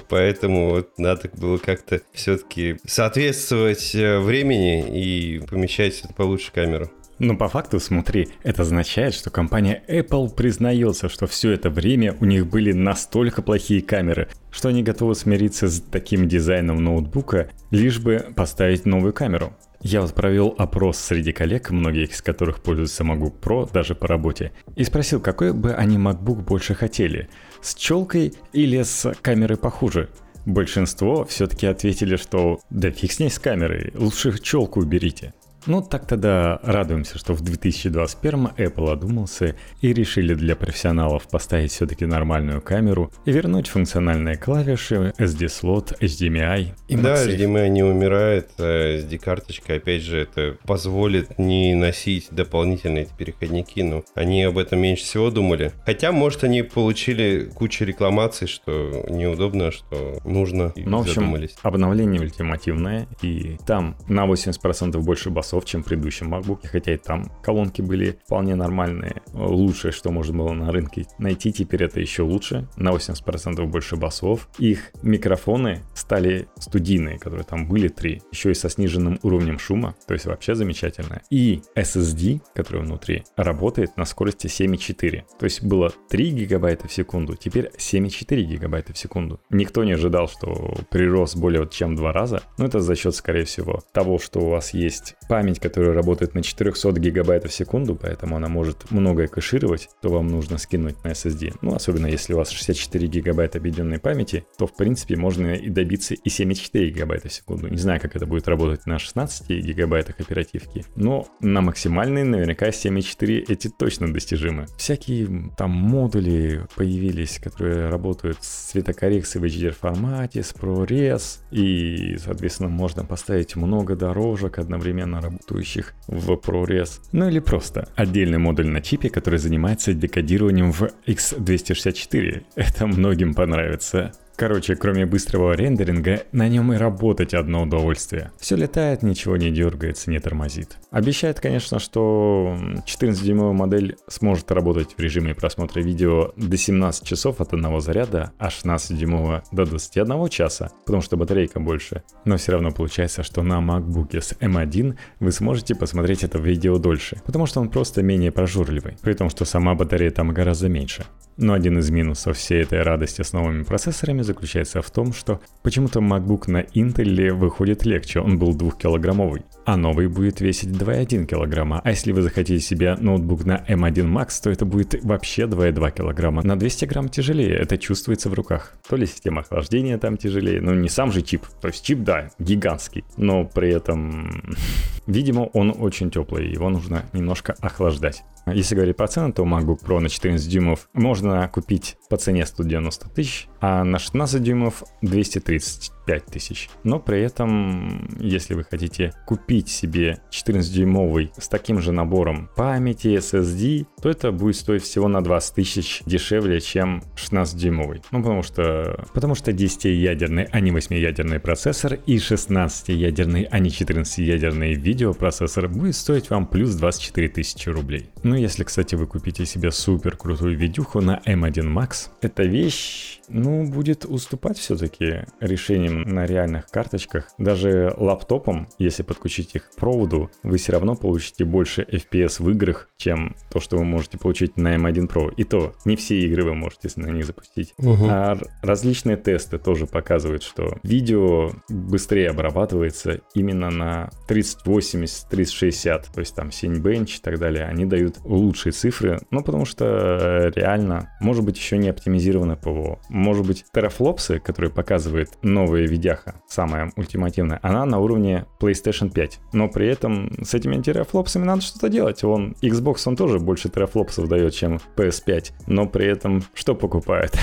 S1: Поэтому вот надо было как-то все-таки соответствовать э, времени и помещать получше камеру.
S2: Но по факту, смотри, это означает, что компания Apple признается, что все это время у них были настолько плохие камеры, что они готовы смириться с таким дизайном ноутбука, лишь бы поставить новую камеру. Я вот провел опрос среди коллег, многие из которых пользуются MacBook Pro даже по работе, и спросил, какой бы они MacBook больше хотели, с челкой или с камерой похуже. Большинство все-таки ответили, что да фиг с ней с камерой, лучше челку уберите. Ну, так тогда радуемся, что в 2021 Apple одумался и решили для профессионалов поставить все-таки нормальную камеру и вернуть функциональные клавиши, SD-слот, HDMI
S1: и MagSafe. Да, HDMI не умирает, а SD-карточка, опять же, это позволит не носить дополнительные переходники, но они об этом меньше всего думали. Хотя, может, они получили кучу рекламаций, что неудобно, что нужно, и
S2: ну, в общем, обновление ультимативное, и там на 80% больше басов басов, чем в предыдущем MacBook, хотя и там колонки были вполне нормальные. Лучшее, что можно было на рынке найти, теперь это еще лучше. На 80% больше басов. Их микрофоны стали студийные, которые там были три, еще и со сниженным уровнем шума, то есть вообще замечательно. И SSD, который внутри, работает на скорости 7,4. То есть было 3 гигабайта в секунду, теперь 7,4 гигабайта в секунду. Никто не ожидал, что прирост более чем два раза, но это за счет, скорее всего, того, что у вас есть память, которая работает на 400 гигабайтов в секунду, поэтому она может многое кэшировать, то вам нужно скинуть на SSD. Ну, особенно если у вас 64 гигабайта объединенной памяти, то, в принципе, можно и добиться и 74 гигабайта в секунду. Не знаю, как это будет работать на 16 гигабайтах оперативки, но на максимальной наверняка 7.4 эти точно достижимы. Всякие там модули появились, которые работают с цветокоррекцией в HDR формате, с ProRes, и, соответственно, можно поставить много дорожек одновременно работающих в ProRes. Ну или просто отдельный модуль на чипе, который занимается декодированием в X264. Это многим понравится. Короче, кроме быстрого рендеринга, на нем и работать одно удовольствие. Все летает, ничего не дергается, не тормозит. Обещает, конечно, что 14-дюймовая модель сможет работать в режиме просмотра видео до 17 часов от одного заряда, а 16-дюймовая до 21 часа, потому что батарейка больше. Но все равно получается, что на MacBook с M1 вы сможете посмотреть это видео дольше, потому что он просто менее прожорливый, при том, что сама батарея там гораздо меньше. Но один из минусов всей этой радости с новыми процессорами заключается в том, что почему-то MacBook на Intel выходит легче, он был двухкилограммовый, а новый будет весить 2,1 килограмма. А если вы захотите себе ноутбук на M1 Max, то это будет вообще 2,2 килограмма. На 200 грамм тяжелее, это чувствуется в руках. То ли система охлаждения там тяжелее, ну не сам же чип, то есть чип, да, гигантский, но при этом, видимо, он очень теплый, его нужно немножко охлаждать. Если говорить про цену, то MacBook Pro на 14 дюймов можно купить по цене 190 тысяч, а на 16 дюймов 230 5000. Но при этом, если вы хотите купить себе 14-дюймовый с таким же набором памяти, SSD, то это будет стоить всего на 20 тысяч дешевле, чем 16-дюймовый. Ну, потому что, потому что 10-ядерный, а не 8-ядерный процессор и 16-ядерный, а не 14-ядерный видеопроцессор будет стоить вам плюс 24 тысячи рублей. Ну, если, кстати, вы купите себе супер крутую видюху на M1 Max, эта вещь, ну, будет уступать все-таки решениям на реальных карточках, даже лаптопом, если подключить их к проводу, вы все равно получите больше FPS в играх, чем то, что вы можете получить на M1 Pro. И то, не все игры вы можете на них запустить. Угу. А различные тесты тоже показывают, что видео быстрее обрабатывается именно на 3080, 3060, то есть там Cinebench и так далее. Они дают лучшие цифры, ну потому что реально, может быть, еще не оптимизировано ПВО. Может быть, терафлопсы, которые показывают новые видяха, самая ультимативная, она на уровне PlayStation 5. Но при этом с этими терафлопсами надо что-то делать. Он Xbox, он тоже больше терафлопсов дает, чем PS5. Но при этом что покупает?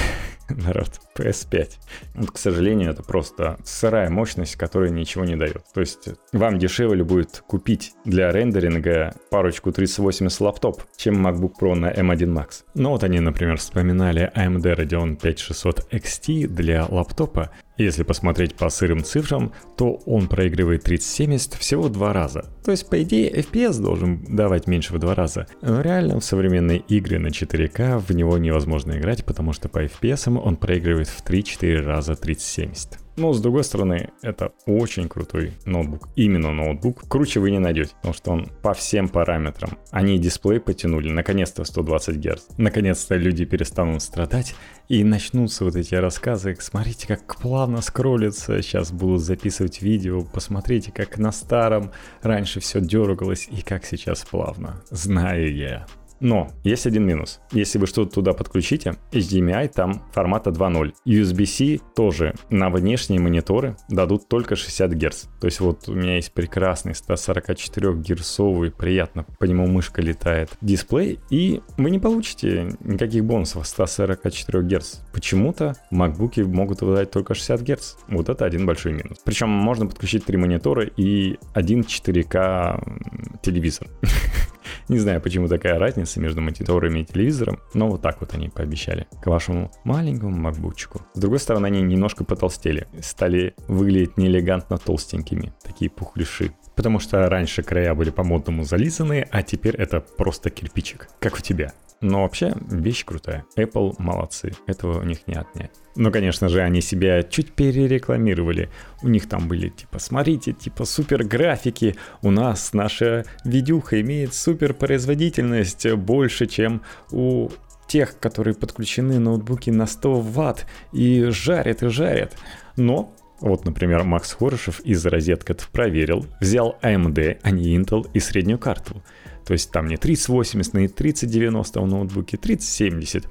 S2: народ, PS5. Вот, к сожалению, это просто сырая мощность, которая ничего не дает. То есть вам дешевле будет купить для рендеринга парочку 3080 лаптоп, чем MacBook Pro на M1 Max. Ну вот они, например, вспоминали AMD Radeon 5600 XT для лаптопа, если посмотреть по сырым цифрам, то он проигрывает 3070 всего два раза. То есть, по идее, FPS должен давать меньше в два раза. Но реально в современные игры на 4К в него невозможно играть, потому что по FPS он проигрывает в 3-4 раза 3070. Но с другой стороны, это очень крутой ноутбук. Именно ноутбук. Круче вы не найдете, потому что он по всем параметрам. Они дисплей потянули, наконец-то 120 Гц. Наконец-то люди перестанут страдать и начнутся вот эти рассказы. Смотрите, как плавно скроллится. Сейчас будут записывать видео. Посмотрите, как на старом раньше все дергалось и как сейчас плавно. Знаю я. Но есть один минус. Если вы что-то туда подключите, HDMI там формата 2.0. USB-C тоже на внешние мониторы дадут только 60 Гц. То есть вот у меня есть прекрасный 144 герцовый, приятно по нему мышка летает дисплей, и вы не получите никаких бонусов 144 Гц. Почему-то MacBook могут выдать только 60 Гц. Вот это один большой минус. Причем можно подключить три монитора и один 4К телевизор. Не знаю, почему такая разница между мониторами и телевизором, но вот так вот они пообещали к вашему маленькому макбучику. С другой стороны, они немножко потолстели, стали выглядеть неэлегантно толстенькими, такие пухляши. Потому что раньше края были по-модному зализаны, а теперь это просто кирпичик, как у тебя. Но вообще вещь крутая. Apple молодцы, этого у них не отнять. Но, конечно же, они себя чуть перерекламировали. У них там были, типа, смотрите, типа, супер графики. У нас наша видюха имеет супер производительность больше, чем у тех, которые подключены ноутбуки на 100 ватт и жарят и жарят. Но вот, например, Макс Хорошев из розеткат проверил, взял AMD, а не Intel и среднюю карту. То есть там не 3080, не 3090 в ноутбуке, 3070.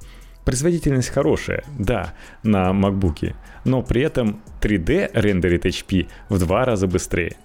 S2: Производительность хорошая, да, на MacBook, но при этом 3D рендерит HP в два раза быстрее.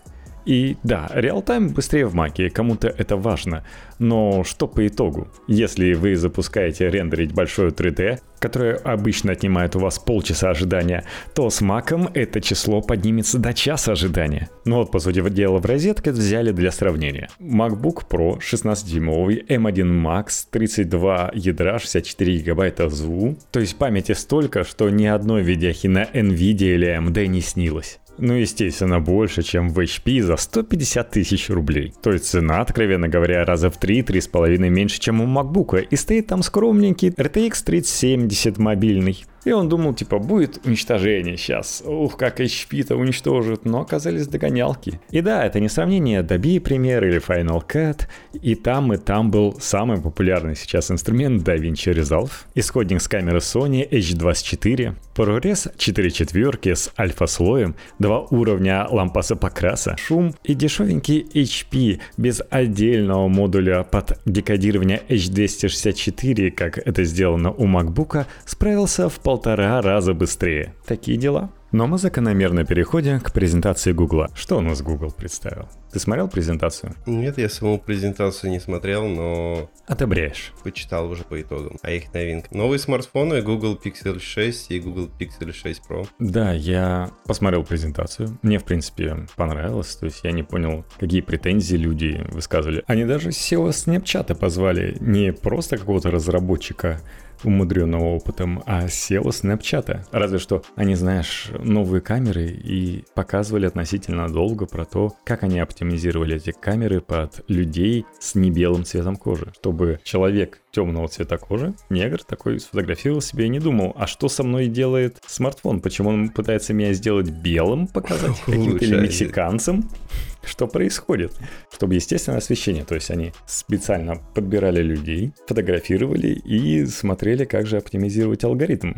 S2: И да, реалтайм быстрее в маке, кому-то это важно. Но что по итогу? Если вы запускаете рендерить большое 3D, которое обычно отнимает у вас полчаса ожидания, то с маком это число поднимется до часа ожидания. Ну вот, по сути дела, в розетке взяли для сравнения. MacBook Pro 16-дюймовый, M1 Max, 32 ядра, 64 гигабайта ЗУ. То есть памяти столько, что ни одной видяхи на NVIDIA или AMD не снилось. Ну, естественно, больше, чем в HP за 150 тысяч рублей. То есть цена, откровенно говоря, раза в 3-3,5 меньше, чем у MacBook. И стоит там скромненький RTX 3070 мобильный. И он думал, типа, будет уничтожение сейчас. Ух, как HP-то уничтожит. Но оказались догонялки. И да, это не сравнение Adobe Premiere или Final Cut. И там, и там был самый популярный сейчас инструмент DaVinci Resolve. Исходник с камеры Sony H24. ProRes 4 четверки с альфа-слоем. Два уровня лампаса покраса. Шум и дешевенький HP без отдельного модуля под декодирование H264, как это сделано у MacBook, справился в полтора раза быстрее. Такие дела. Но мы закономерно переходим к презентации Гугла. Что у нас Google представил? Ты смотрел презентацию?
S1: Нет, я саму презентацию не смотрел, но...
S2: Отобряешь.
S1: Почитал уже по итогам. А их новинка. Новые смартфоны Google Pixel 6 и Google Pixel 6 Pro.
S2: Да, я посмотрел презентацию. Мне, в принципе, понравилось. То есть я не понял, какие претензии люди высказывали. Они даже SEO Snapchat позвали. Не просто какого-то разработчика, умудренного опытом, а SEO Snapchat. Разве что они, знаешь, новые камеры и показывали относительно долго про то, как они оптимизировали эти камеры под людей с небелым цветом кожи, чтобы человек темного цвета кожи, негр такой сфотографировал себе и не думал, а что со мной делает смартфон, почему он пытается меня сделать белым, показать каким-то или мексиканцем, что происходит, чтобы естественное освещение, то есть они специально подбирали людей, фотографировали и смотрели, как же оптимизировать алгоритм.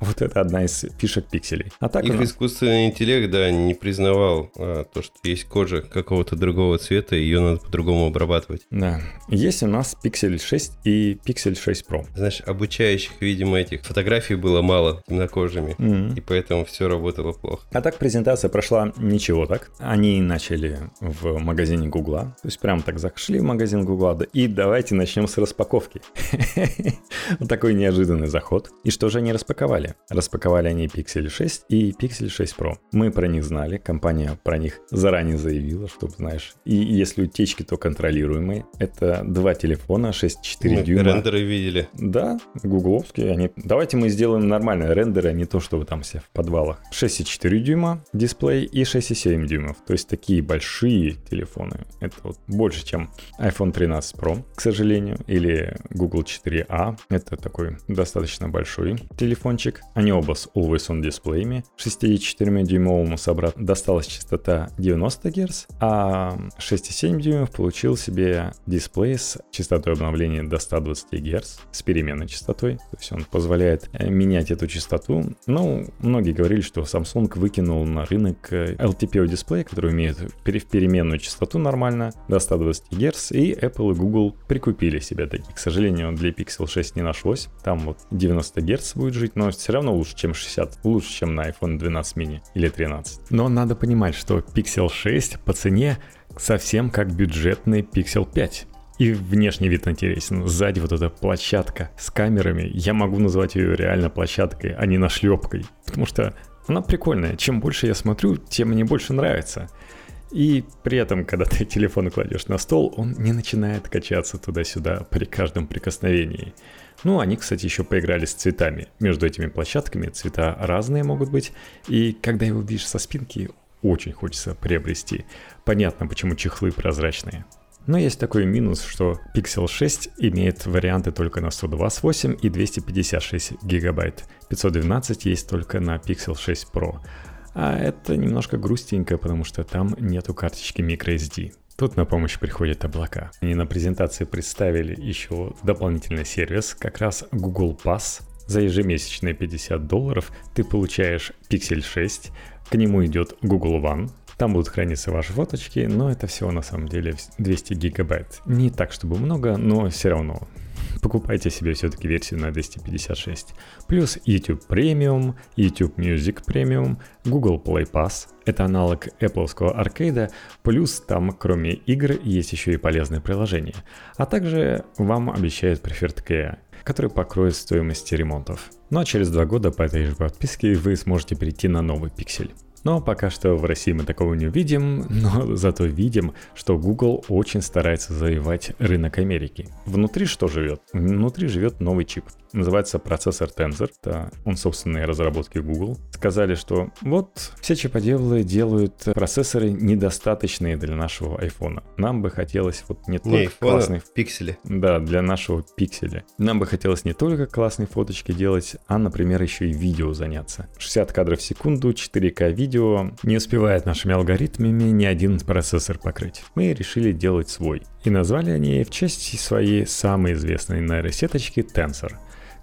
S2: Вот это одна из фишек пикселей.
S1: А так Их нас... искусственный интеллект, да, не признавал а, то, что есть кожа какого-то другого цвета, и ее надо по-другому обрабатывать.
S2: Да. Есть у нас Pixel 6 и Pixel 6 Pro.
S1: Знаешь, обучающих, видимо, этих фотографий было мало темнокожими, mm-hmm. и поэтому все работало плохо.
S2: А так презентация прошла ничего так. Они начали в магазине Гугла, то есть прям так зашли в магазин Гугла, да, и давайте начнем с распаковки. Вот такой неожиданный заход. И что же они распаковали? Распаковали. Распаковали они Pixel 6 и Pixel 6 Pro. Мы про них знали, компания про них заранее заявила, чтобы знаешь. И если утечки, то контролируемые. Это два телефона, 6,4 дюйма.
S1: Рендеры видели.
S2: Да, гугловские. Они... Давайте мы сделаем нормальные рендеры, а не то, что вы там все в подвалах. 6,4 дюйма дисплей и 6,7 дюймов. То есть такие большие телефоны. Это вот больше, чем iPhone 13 Pro, к сожалению, или Google 4a. Это такой достаточно большой телефончик датчик. Они оба с Always On дисплеями. 64-дюймовому собрату досталась частота 90 Гц, а 6,7 дюймов получил себе дисплей с частотой обновления до 120 Гц с переменной частотой. То есть он позволяет э, менять эту частоту. Ну, многие говорили, что Samsung выкинул на рынок э, LTPO дисплей, который имеет переменную частоту нормально до 120 Гц, и Apple и Google прикупили себе такие. К сожалению, для Pixel 6 не нашлось. Там вот 90 Гц будет жить, но все равно лучше, чем 60. Лучше, чем на iPhone 12 mini или 13. Но надо понимать, что Pixel 6 по цене совсем как бюджетный Pixel 5. И внешний вид интересен. Сзади вот эта площадка с камерами. Я могу назвать ее реально площадкой, а не нашлепкой. Потому что она прикольная. Чем больше я смотрю, тем мне больше нравится. И при этом, когда ты телефон кладешь на стол, он не начинает качаться туда-сюда при каждом прикосновении. Ну, они, кстати, еще поиграли с цветами. Между этими площадками цвета разные могут быть. И когда его видишь со спинки, очень хочется приобрести. Понятно, почему чехлы прозрачные. Но есть такой минус, что Pixel 6 имеет варианты только на 128 и 256 гигабайт. 512 есть только на Pixel 6 Pro. А это немножко грустненько, потому что там нету карточки microSD. Тут на помощь приходят облака. Они на презентации представили еще дополнительный сервис, как раз Google Pass. За ежемесячные 50 долларов ты получаешь Pixel 6, к нему идет Google One, там будут храниться ваши фоточки, но это всего на самом деле 200 гигабайт. Не так, чтобы много, но все равно покупайте себе все-таки версию на 256. Плюс YouTube Premium, YouTube Music Premium, Google Play Pass. Это аналог Apple аркейда, плюс там кроме игр есть еще и полезные приложения. А также вам обещают Preferred Care, который покроет стоимость ремонтов. Ну а через два года по этой же подписке вы сможете перейти на новый пиксель. Но пока что в России мы такого не увидим, но зато видим, что Google очень старается завоевать рынок Америки. Внутри что живет? Внутри живет новый чип называется процессор Tensor. Это он собственные разработки Google. Сказали, что вот все чиподелы делают процессоры недостаточные для нашего iPhone. Нам бы хотелось вот не только не, классные...
S1: пиксели.
S2: Да, для нашего пикселя. Нам бы хотелось не только классные фоточки делать, а, например, еще и видео заняться. 60 кадров в секунду, 4К видео. Не успевает нашими алгоритмами ни один процессор покрыть. Мы решили делать свой. И назвали они в честь своей самой известной нейросеточки Tensor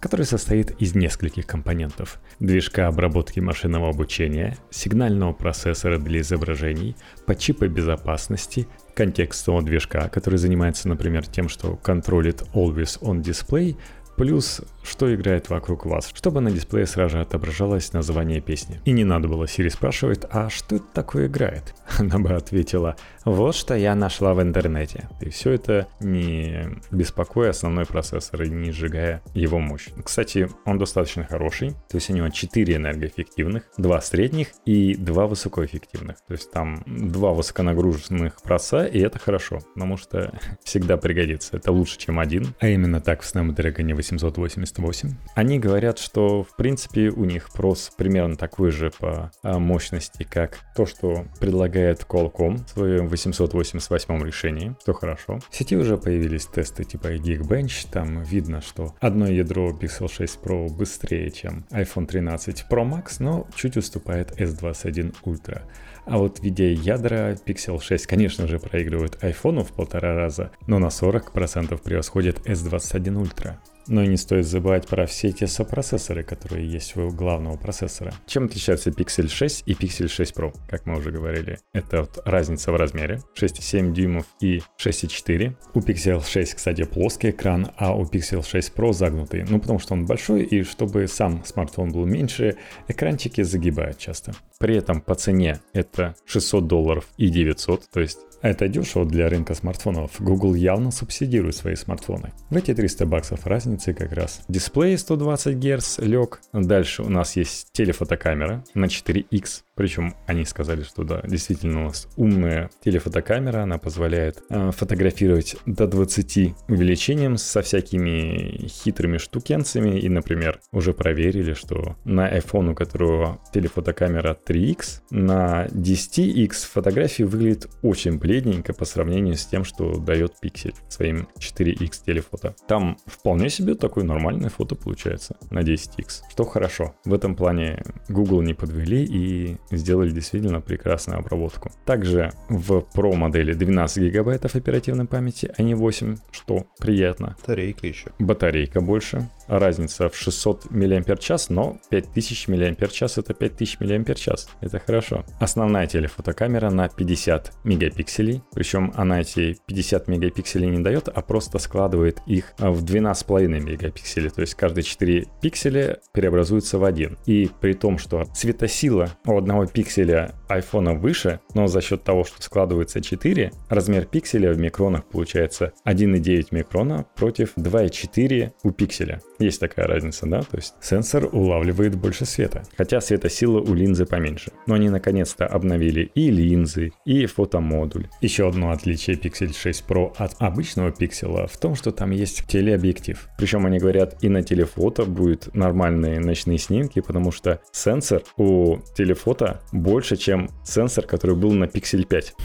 S2: который состоит из нескольких компонентов. Движка обработки машинного обучения, сигнального процессора для изображений, подчипа безопасности, контекстного движка, который занимается, например, тем, что контролит Always On Display, плюс что играет вокруг вас, чтобы на дисплее сразу же отображалось название песни. И не надо было Сири спрашивать, а что это такое играет? Она бы ответила, вот что я нашла в интернете. И все это не беспокоя основной процессор и не сжигая его мощь. Кстати, он достаточно хороший, то есть у него 4 энергоэффективных, 2 средних и 2 высокоэффективных. То есть там 2 высоконагруженных проца, и это хорошо, потому что всегда пригодится. Это лучше, чем один. А именно так в Snapdragon 888. Они говорят, что в принципе у них прос примерно такой же по а, мощности, как то, что предлагает Qualcomm в своем 888 решении, что хорошо. В сети уже появились тесты типа Geekbench, там видно, что одно ядро Pixel 6 Pro быстрее, чем iPhone 13 Pro Max, но чуть уступает S21 Ultra. А вот видеоядра Pixel 6, конечно же, проигрывают iPhone в полтора раза, но на 40% превосходит S21 Ultra. Но и не стоит забывать про все те сопроцессоры, которые есть у главного процессора. Чем отличается Pixel 6 и Pixel 6 Pro, как мы уже говорили? Это вот разница в размере 6,7 дюймов и 6,4. У Pixel 6, кстати, плоский экран, а у Pixel 6 Pro загнутый. Ну, потому что он большой, и чтобы сам смартфон был меньше, экранчики загибают часто. При этом по цене это 600 долларов и 900, то есть это дешево для рынка смартфонов. Google явно субсидирует свои смартфоны. В эти 300 баксов разницы как раз. Дисплей 120 Гц лег. Дальше у нас есть телефотокамера на 4X. Причем они сказали, что да, действительно у нас умная телефотокамера, она позволяет э, фотографировать до 20 увеличением со всякими хитрыми штукенцами. И, например, уже проверили, что на iPhone, у которого телефотокамера 3X, на 10X фотографии выглядит очень бледненько по сравнению с тем, что дает пиксель своим 4X телефото. Там вполне себе такое нормальное фото получается на 10X, что хорошо. В этом плане Google не подвели и сделали действительно прекрасную обработку. Также в Pro модели 12 гигабайтов оперативной памяти, а не 8, что приятно.
S1: Батарейка еще.
S2: Батарейка больше. Разница в 600 мАч, но 5000 мАч это 5000 мАч. Это хорошо. Основная телефотокамера на 50 мегапикселей. Причем она эти 50 мегапикселей не дает, а просто складывает их в 12,5 мегапикселей. То есть каждые 4 пикселя преобразуются в один. И при том, что цветосила у одного пикселя iPhone выше, но за счет того, что складывается 4, размер пикселя в микронах получается 1,9 микрона против 2,4 у пикселя. Есть такая разница, да? То есть сенсор улавливает больше света, хотя светосила у линзы поменьше. Но они наконец-то обновили и линзы, и фотомодуль. Еще одно отличие Pixel 6 Pro от обычного пикселя в том, что там есть телеобъектив. Причем они говорят, и на телефото будет нормальные ночные снимки, потому что сенсор у телефото больше, чем сенсор, который был на Pixel 5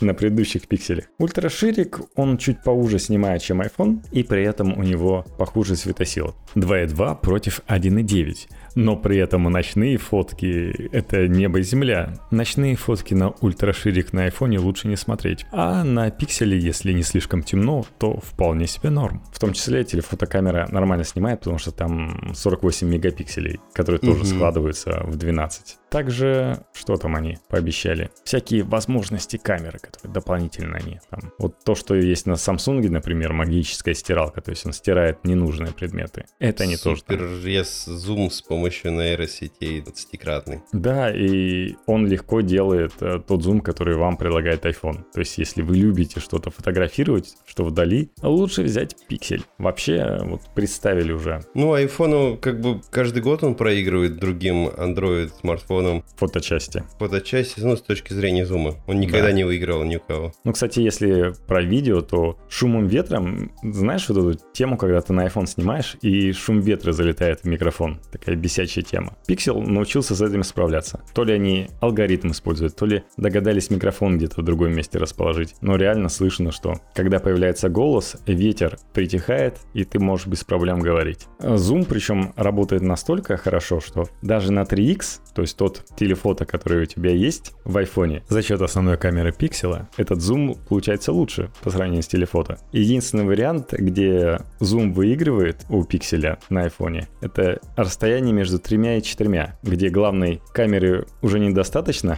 S2: на предыдущих пикселях. Ультраширик, он чуть поуже снимает, чем iPhone, и при этом у него похуже светосила. 2.2 против 1.9. но при этом ночные фотки — это небо и земля. Ночные фотки на ультраширик на айфоне лучше не смотреть. А на пикселе, если не слишком темно, то вполне себе норм. В том числе телефотокамера нормально снимает, потому что там 48 мегапикселей, которые тоже mm-hmm. складываются в 12. Также, что там они пообещали? Всякие возможности камеры, которые дополнительно они. Там, вот то, что есть на Samsung, например, магическая стиралка, то есть он стирает ненужные предметы. Это они тоже.
S1: Супер зум с помощью нейросетей 20-кратный.
S2: Да, и он легко делает э, тот зум, который вам предлагает iPhone. То есть если вы любите что-то фотографировать, что вдали, лучше взять пиксель. Вообще, вот представили уже.
S1: Ну, iPhone, как бы каждый год он проигрывает другим Android смартфонам
S2: микрофоном. Фоточасти.
S1: Фоточасти, ну, с точки зрения зума. Он никогда да. не выиграл ни у кого.
S2: Ну, кстати, если про видео, то шумом ветром, знаешь вот эту тему, когда ты на iPhone снимаешь, и шум ветра залетает в микрофон? Такая бесячая тема. Pixel научился с этим справляться. То ли они алгоритм используют, то ли догадались микрофон где-то в другом месте расположить. Но реально слышно, что когда появляется голос, ветер притихает, и ты можешь без проблем говорить. Zoom, причем, работает настолько хорошо, что даже на 3x, то есть тот телефото, который у тебя есть в айфоне, за счет основной камеры пикселя, этот зум получается лучше по сравнению с телефото. Единственный вариант, где зум выигрывает у пикселя на айфоне, это расстояние между тремя и четырьмя, где главной камеры уже недостаточно,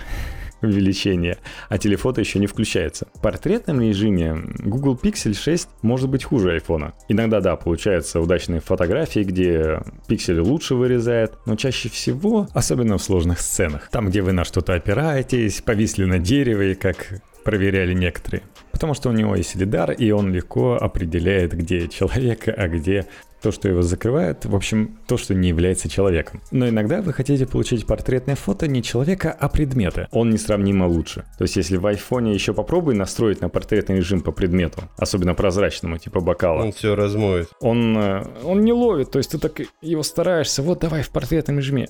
S2: увеличение, а телефото еще не включается. В портретном режиме Google Pixel 6 может быть хуже iPhone. Иногда, да, получаются удачные фотографии, где пиксель лучше вырезает, но чаще всего, особенно в сложных сценах, там, где вы на что-то опираетесь, повисли на дереве, как проверяли некоторые. Потому что у него есть лидар, и он легко определяет, где человек, а где то, что его закрывает, в общем, то, что не является человеком. Но иногда вы хотите получить портретное фото не человека, а предмета. Он несравнимо лучше. То есть, если в айфоне еще попробуй настроить на портретный режим по предмету, особенно прозрачному, типа бокала.
S1: Он все размоет.
S2: Он, э, он не ловит, то есть ты так его стараешься, вот давай в портретном режиме.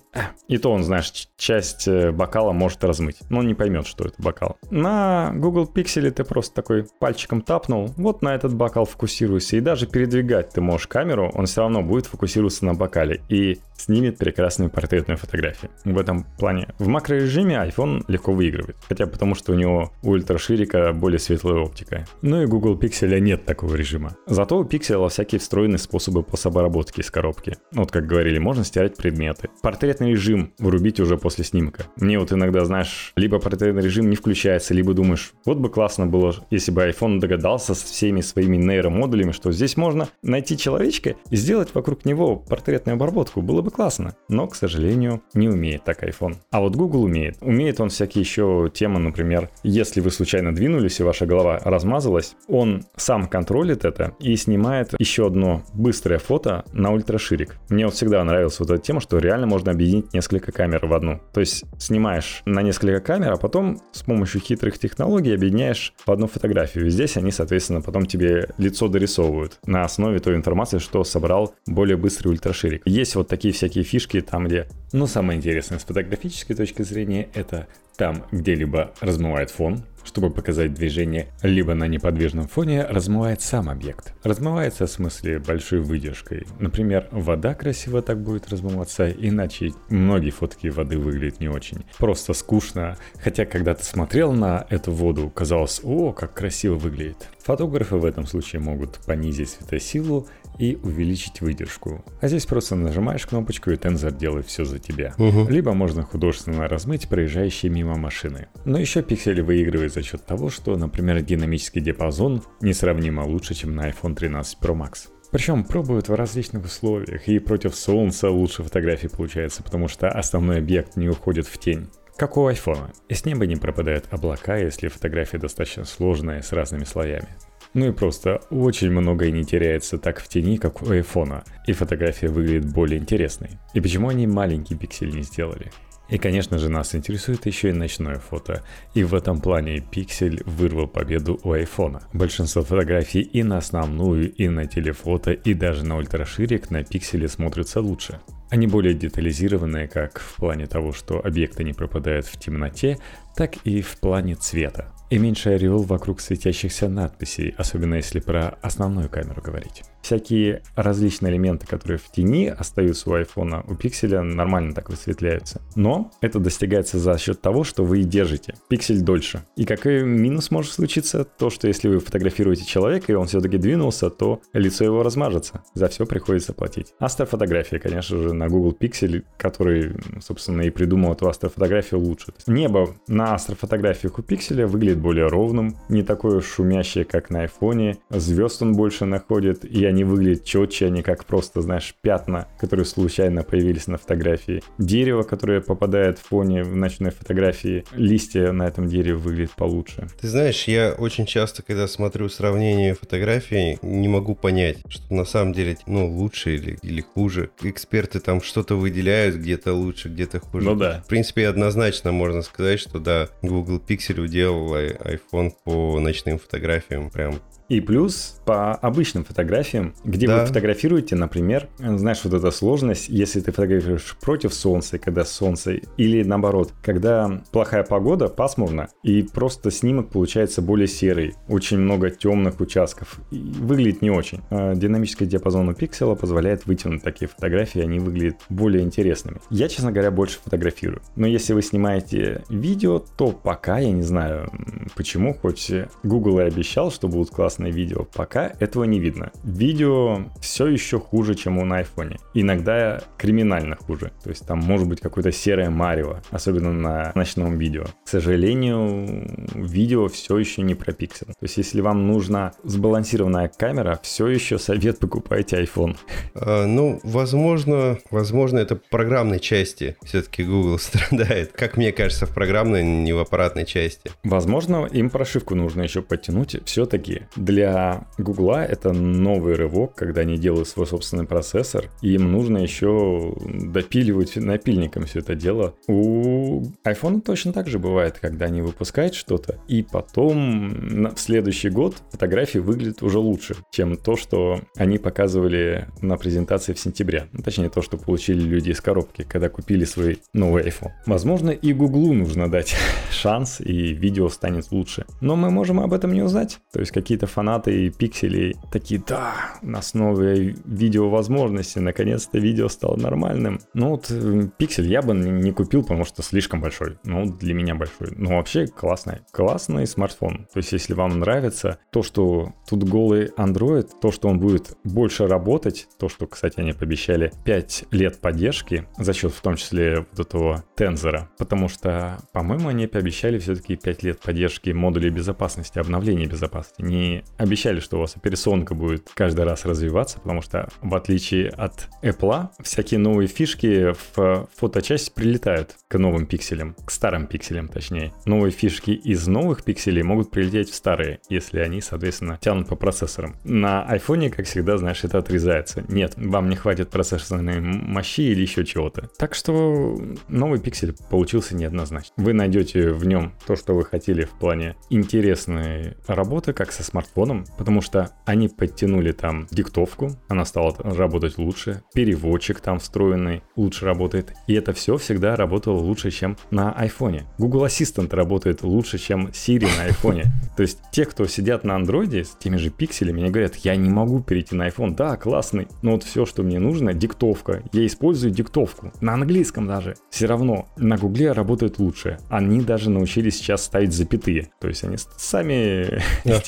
S2: И то он, знаешь, часть э, бокала может размыть, но он не поймет, что это бокал. На Google Pixel ты просто такой пальчиком тапнул, вот на этот бокал фокусируйся, и даже передвигать ты можешь камеру, он все равно будет фокусироваться на бокале. И снимет прекрасную портретную фотографию. В этом плане в макрорежиме iPhone легко выигрывает, хотя потому что у него ультраширика более светлая оптика. Ну и Google Pixel нет такого режима. Зато у Pixel всякие встроенные способы пособоработки из коробки. Вот как говорили, можно стирать предметы. Портретный режим вырубить уже после снимка. Мне вот иногда, знаешь, либо портретный режим не включается, либо думаешь, вот бы классно было, если бы iPhone догадался с всеми своими нейромодулями, что здесь можно найти человечка и сделать вокруг него портретную обработку было бы классно. Но, к сожалению, не умеет так iPhone. А вот Google умеет. Умеет он всякие еще темы, например, если вы случайно двинулись и ваша голова размазалась, он сам контролит это и снимает еще одно быстрое фото на ультраширик. Мне вот всегда нравилась вот эта тема, что реально можно объединить несколько камер в одну. То есть снимаешь на несколько камер, а потом с помощью хитрых технологий объединяешь в одну фотографию. И здесь они, соответственно, потом тебе лицо дорисовывают на основе той информации, что собрал более быстрый ультраширик. Есть вот такие всякие фишки там, где... Но самое интересное с фотографической точки зрения это там, где либо размывает фон, чтобы показать движение, либо на неподвижном фоне размывает сам объект. Размывается в смысле большой выдержкой. Например, вода красиво так будет размываться, иначе многие фотки воды выглядят не очень. Просто скучно, хотя когда ты смотрел на эту воду, казалось, о, как красиво выглядит. Фотографы в этом случае могут понизить светосилу и увеличить выдержку. А здесь просто нажимаешь кнопочку и тензор делает все за тебя. Угу. Либо можно художественно размыть проезжающие мимо машины. Но еще пиксели выигрывает за счет того, что, например, динамический диапазон несравнимо лучше, чем на iPhone 13 Pro Max. Причем пробуют в различных условиях, и против солнца лучше фотографии получается, потому что основной объект не уходит в тень. Как у iPhone. Из неба не пропадают облака, если фотография достаточно сложная с разными слоями. Ну и просто очень многое не теряется так в тени, как у айфона, и фотография выглядит более интересной. И почему они маленький пиксель не сделали? И, конечно же, нас интересует еще и ночное фото. И в этом плане Pixel вырвал победу у айфона. Большинство фотографий и на основную, и на телефото, и даже на ультраширик на пикселе смотрятся лучше. Они более детализированные как в плане того, что объекты не пропадают в темноте, так и в плане цвета. И меньше ореол вокруг светящихся надписей, особенно если про основную камеру говорить всякие различные элементы, которые в тени остаются у айфона, у пикселя нормально так высветляются. Но это достигается за счет того, что вы держите пиксель дольше. И какой минус может случиться? То, что если вы фотографируете человека, и он все-таки двинулся, то лицо его размажется. За все приходится платить. Астрофотография, конечно же, на Google Pixel, который, собственно, и придумал эту астрофотографию лучше. Небо на астрофотографиях у пикселя выглядит более ровным, не такое шумящее, как на айфоне. Звезд он больше находит, и они выглядят четче, они как просто, знаешь, пятна, которые случайно появились на фотографии. Дерево, которое попадает в фоне в ночной фотографии, листья на этом дереве выглядят получше.
S1: Ты знаешь, я очень часто, когда смотрю сравнение фотографий, не могу понять, что на самом деле, ну, лучше или, или хуже. Эксперты там что-то выделяют, где-то лучше, где-то хуже.
S2: Ну да.
S1: В принципе, однозначно можно сказать, что да, Google Pixel уделал iPhone по ночным фотографиям прям
S2: и плюс по обычным фотографиям, где да. вы фотографируете, например, знаешь, вот эта сложность, если ты фотографируешь против солнца, когда солнце, или наоборот, когда плохая погода, пасмурно, и просто снимок получается более серый, очень много темных участков, и выглядит не очень. А динамический диапазон у пикселя позволяет вытянуть такие фотографии, они выглядят более интересными. Я, честно говоря, больше фотографирую. Но если вы снимаете видео, то пока, я не знаю почему, хоть Google и обещал, что будут классные классное видео. Пока этого не видно. Видео все еще хуже, чем у на айфоне. Иногда криминально хуже. То есть там может быть какое-то серое марево, особенно на ночном видео. К сожалению, видео все еще не про пиксель. То есть если вам нужна сбалансированная камера, все еще совет покупайте iPhone.
S1: А, ну, возможно, возможно, это программной части все-таки Google страдает. Как мне кажется, в программной, не в аппаратной части.
S2: Возможно, им прошивку нужно еще подтянуть. Все-таки для Гугла это новый рывок, когда они делают свой собственный процессор, и им нужно еще допиливать напильником все это дело. У iPhone точно так же бывает, когда они выпускают что-то, и потом в следующий год фотографии выглядят уже лучше, чем то, что они показывали на презентации в сентябре. Ну, точнее, то, что получили люди из коробки, когда купили свой новый iPhone. Возможно, и Гуглу нужно дать шанс, и видео станет лучше. Но мы можем об этом не узнать. То есть какие-то фанаты пикселей такие, да, у нас новые видеовозможности, наконец-то видео стало нормальным. Ну вот э, пиксель я бы не купил, потому что слишком большой. Ну, для меня большой. Но вообще классный. Классный смартфон. То есть, если вам нравится то, что тут голый Android, то, что он будет больше работать, то, что, кстати, они пообещали 5 лет поддержки за счет в том числе вот этого тензора. Потому что, по-моему, они пообещали все-таки 5 лет поддержки модулей безопасности, обновления безопасности. Не обещали, что у вас операционка будет каждый раз развиваться, потому что в отличие от Apple, всякие новые фишки в фоточасть прилетают к новым пикселям, к старым пикселям точнее. Новые фишки из новых пикселей могут прилететь в старые, если они, соответственно, тянут по процессорам. На iPhone, как всегда, знаешь, это отрезается. Нет, вам не хватит процессорной мощи или еще чего-то. Так что новый пиксель получился неоднозначно. Вы найдете в нем то, что вы хотели в плане интересной работы, как со смартфоном, потому что они подтянули там диктовку, она стала работать лучше, переводчик там встроенный лучше работает, и это все всегда работало лучше, чем на айфоне. Google Assistant работает лучше, чем Siri на айфоне. То есть те, кто сидят на андроиде с теми же пикселями, они говорят, я не могу перейти на iPhone, да, классный, но вот все, что мне нужно, диктовка. Я использую диктовку, на английском даже. Все равно на Гугле работает лучше. Они даже научились сейчас ставить запятые. То есть они сами...
S1: Да,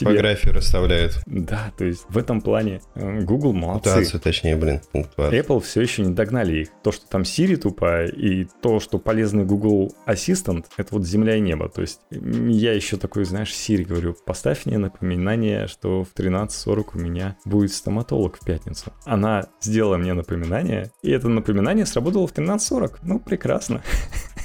S1: расставляют.
S2: Да, то есть в этом плане э, Google молодцы.
S1: Пунктуацию, точнее, блин.
S2: Пунктуацию. Apple все еще не догнали их. То, что там Siri тупая, и то, что полезный Google Assistant, это вот земля и небо. То есть я еще такой, знаешь, Siri говорю, поставь мне напоминание, что в 13.40 у меня будет стоматолог в пятницу. Она сделала мне напоминание, и это напоминание сработало в 13.40. Ну, прекрасно.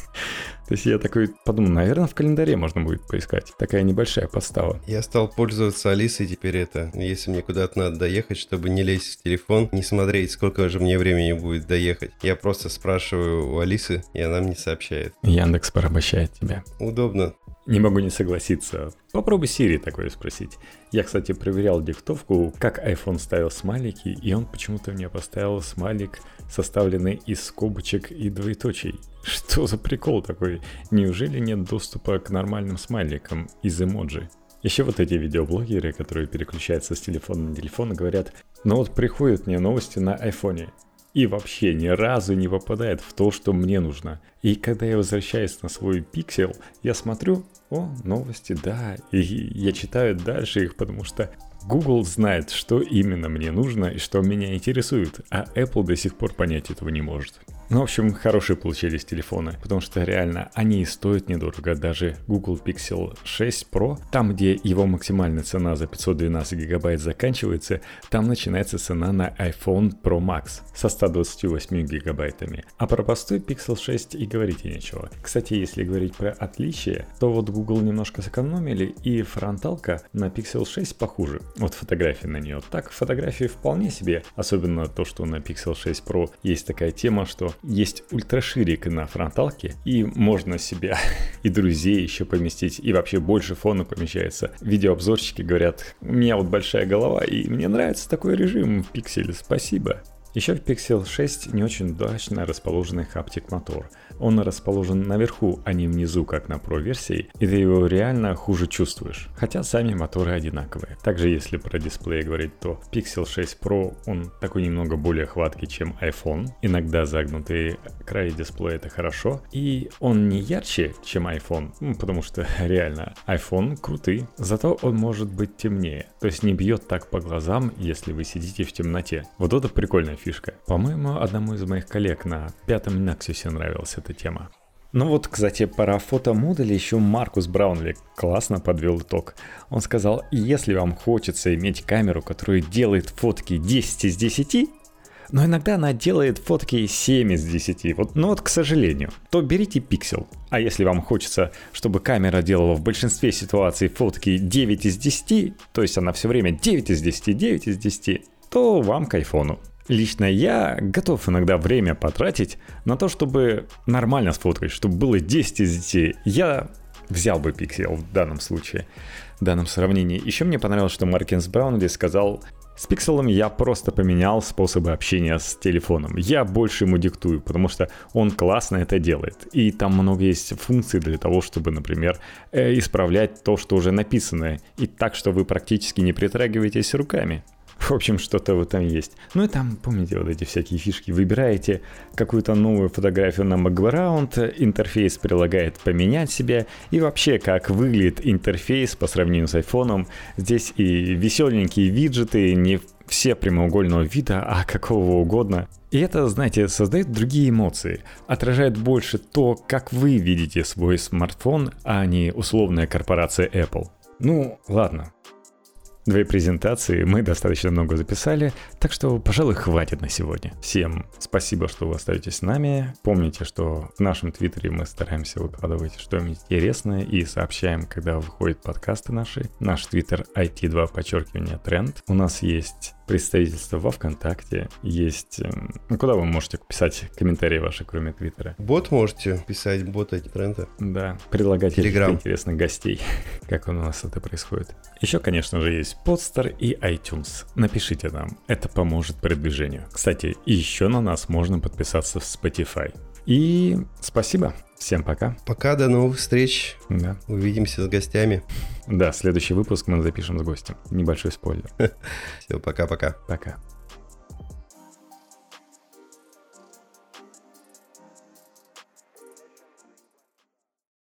S2: То есть я такой подумал, наверное, в календаре можно будет поискать. Такая небольшая подстава.
S1: Я стал пользоваться Алисой теперь это. Если мне куда-то надо доехать, чтобы не лезть в телефон, не смотреть, сколько же мне времени будет доехать. Я просто спрашиваю у Алисы, и она мне сообщает.
S2: Яндекс порабощает тебя.
S1: Удобно.
S2: Не могу не согласиться. Попробуй Siri такое спросить. Я, кстати, проверял диктовку, как iPhone ставил смайлики, и он почему-то мне поставил смайлик, составленный из скобочек и двоеточий. Что за прикол такой? Неужели нет доступа к нормальным смайликам из эмоджи? Еще вот эти видеоблогеры, которые переключаются с телефона на телефон, говорят, ну вот приходят мне новости на айфоне, и вообще ни разу не попадает в то, что мне нужно. И когда я возвращаюсь на свой пиксель, я смотрю, о, новости, да, и я читаю дальше их, потому что Google знает, что именно мне нужно и что меня интересует, а Apple до сих пор понять этого не может. Ну, в общем, хорошие получились телефоны, потому что реально они и стоят недорого. Даже Google Pixel 6 Pro, там, где его максимальная цена за 512 гигабайт заканчивается, там начинается цена на iPhone Pro Max со 128 гигабайтами. А про простой Pixel 6 и говорить нечего. Кстати, если говорить про отличия, то вот Google немножко сэкономили, и фронталка на Pixel 6 похуже. Вот фотографии на нее. Так, фотографии вполне себе, особенно то, что на Pixel 6 Pro есть такая тема, что есть ультраширик на фронталке, и можно себя и друзей еще поместить, и вообще больше фона помещается. Видеообзорщики говорят, у меня вот большая голова, и мне нравится такой режим в пикселе, спасибо. Еще в Pixel 6 не очень удачно расположенный хаптик мотор. Он расположен наверху, а не внизу, как на Pro версии, и ты его реально хуже чувствуешь. Хотя сами моторы одинаковые. Также если про дисплей говорить, то Pixel 6 Pro, он такой немного более хваткий, чем iPhone. Иногда загнутый край дисплея это хорошо. И он не ярче, чем iPhone, ну, потому что реально iPhone крутый. Зато он может быть темнее. То есть не бьет так по глазам, если вы сидите в темноте. Вот это прикольная фишка. По-моему, одному из моих коллег на пятом Nexus нравился эта тема. Ну вот, кстати, про фотомодули еще Маркус Браунли классно подвел итог. Он сказал, если вам хочется иметь камеру, которая делает фотки 10 из 10, но иногда она делает фотки 7 из 10, вот, но вот к сожалению, то берите пиксель. А если вам хочется, чтобы камера делала в большинстве ситуаций фотки 9 из 10, то есть она все время 9 из 10, 9 из 10, то вам к айфону. Лично я готов иногда время потратить на то, чтобы нормально сфоткать, чтобы было 10 из 10. Я взял бы пиксель в данном случае, в данном сравнении. Еще мне понравилось, что Маркинс Браунли сказал, с пикселом я просто поменял способы общения с телефоном. Я больше ему диктую, потому что он классно это делает. И там много есть функций для того, чтобы, например, э, исправлять то, что уже написано. И так, что вы практически не притрагиваетесь руками. В общем, что-то в этом есть. Ну и там, помните, вот эти всякие фишки. Выбираете какую-то новую фотографию на бэкграунд, интерфейс прилагает поменять себе, и вообще, как выглядит интерфейс по сравнению с айфоном. Здесь и веселенькие виджеты, не все прямоугольного вида, а какого угодно. И это, знаете, создает другие эмоции, отражает больше то, как вы видите свой смартфон, а не условная корпорация Apple. Ну, ладно, Две презентации мы достаточно много записали, так что, пожалуй, хватит на сегодня. Всем спасибо, что вы остаетесь с нами. Помните, что в нашем твиттере мы стараемся выкладывать что-нибудь интересное и сообщаем, когда выходят подкасты наши. Наш твиттер IT2 подчеркивание тренд. У нас есть представительство во ВКонтакте, есть... Эм, ну, куда вы можете писать комментарии ваши, кроме Твиттера?
S1: Бот можете писать, бот эти тренды.
S2: Да, предлагать Telegram. интересных гостей, как у нас это происходит. Еще, конечно же, есть подстер и iTunes. Напишите нам, это поможет продвижению. Кстати, еще на нас можно подписаться в Spotify. И спасибо. Всем пока.
S1: Пока, до новых встреч.
S2: Да.
S1: Увидимся с гостями.
S2: Да, следующий выпуск мы запишем с гостем. Небольшой спойлер.
S1: Все, пока-пока.
S2: Пока. -пока. пока.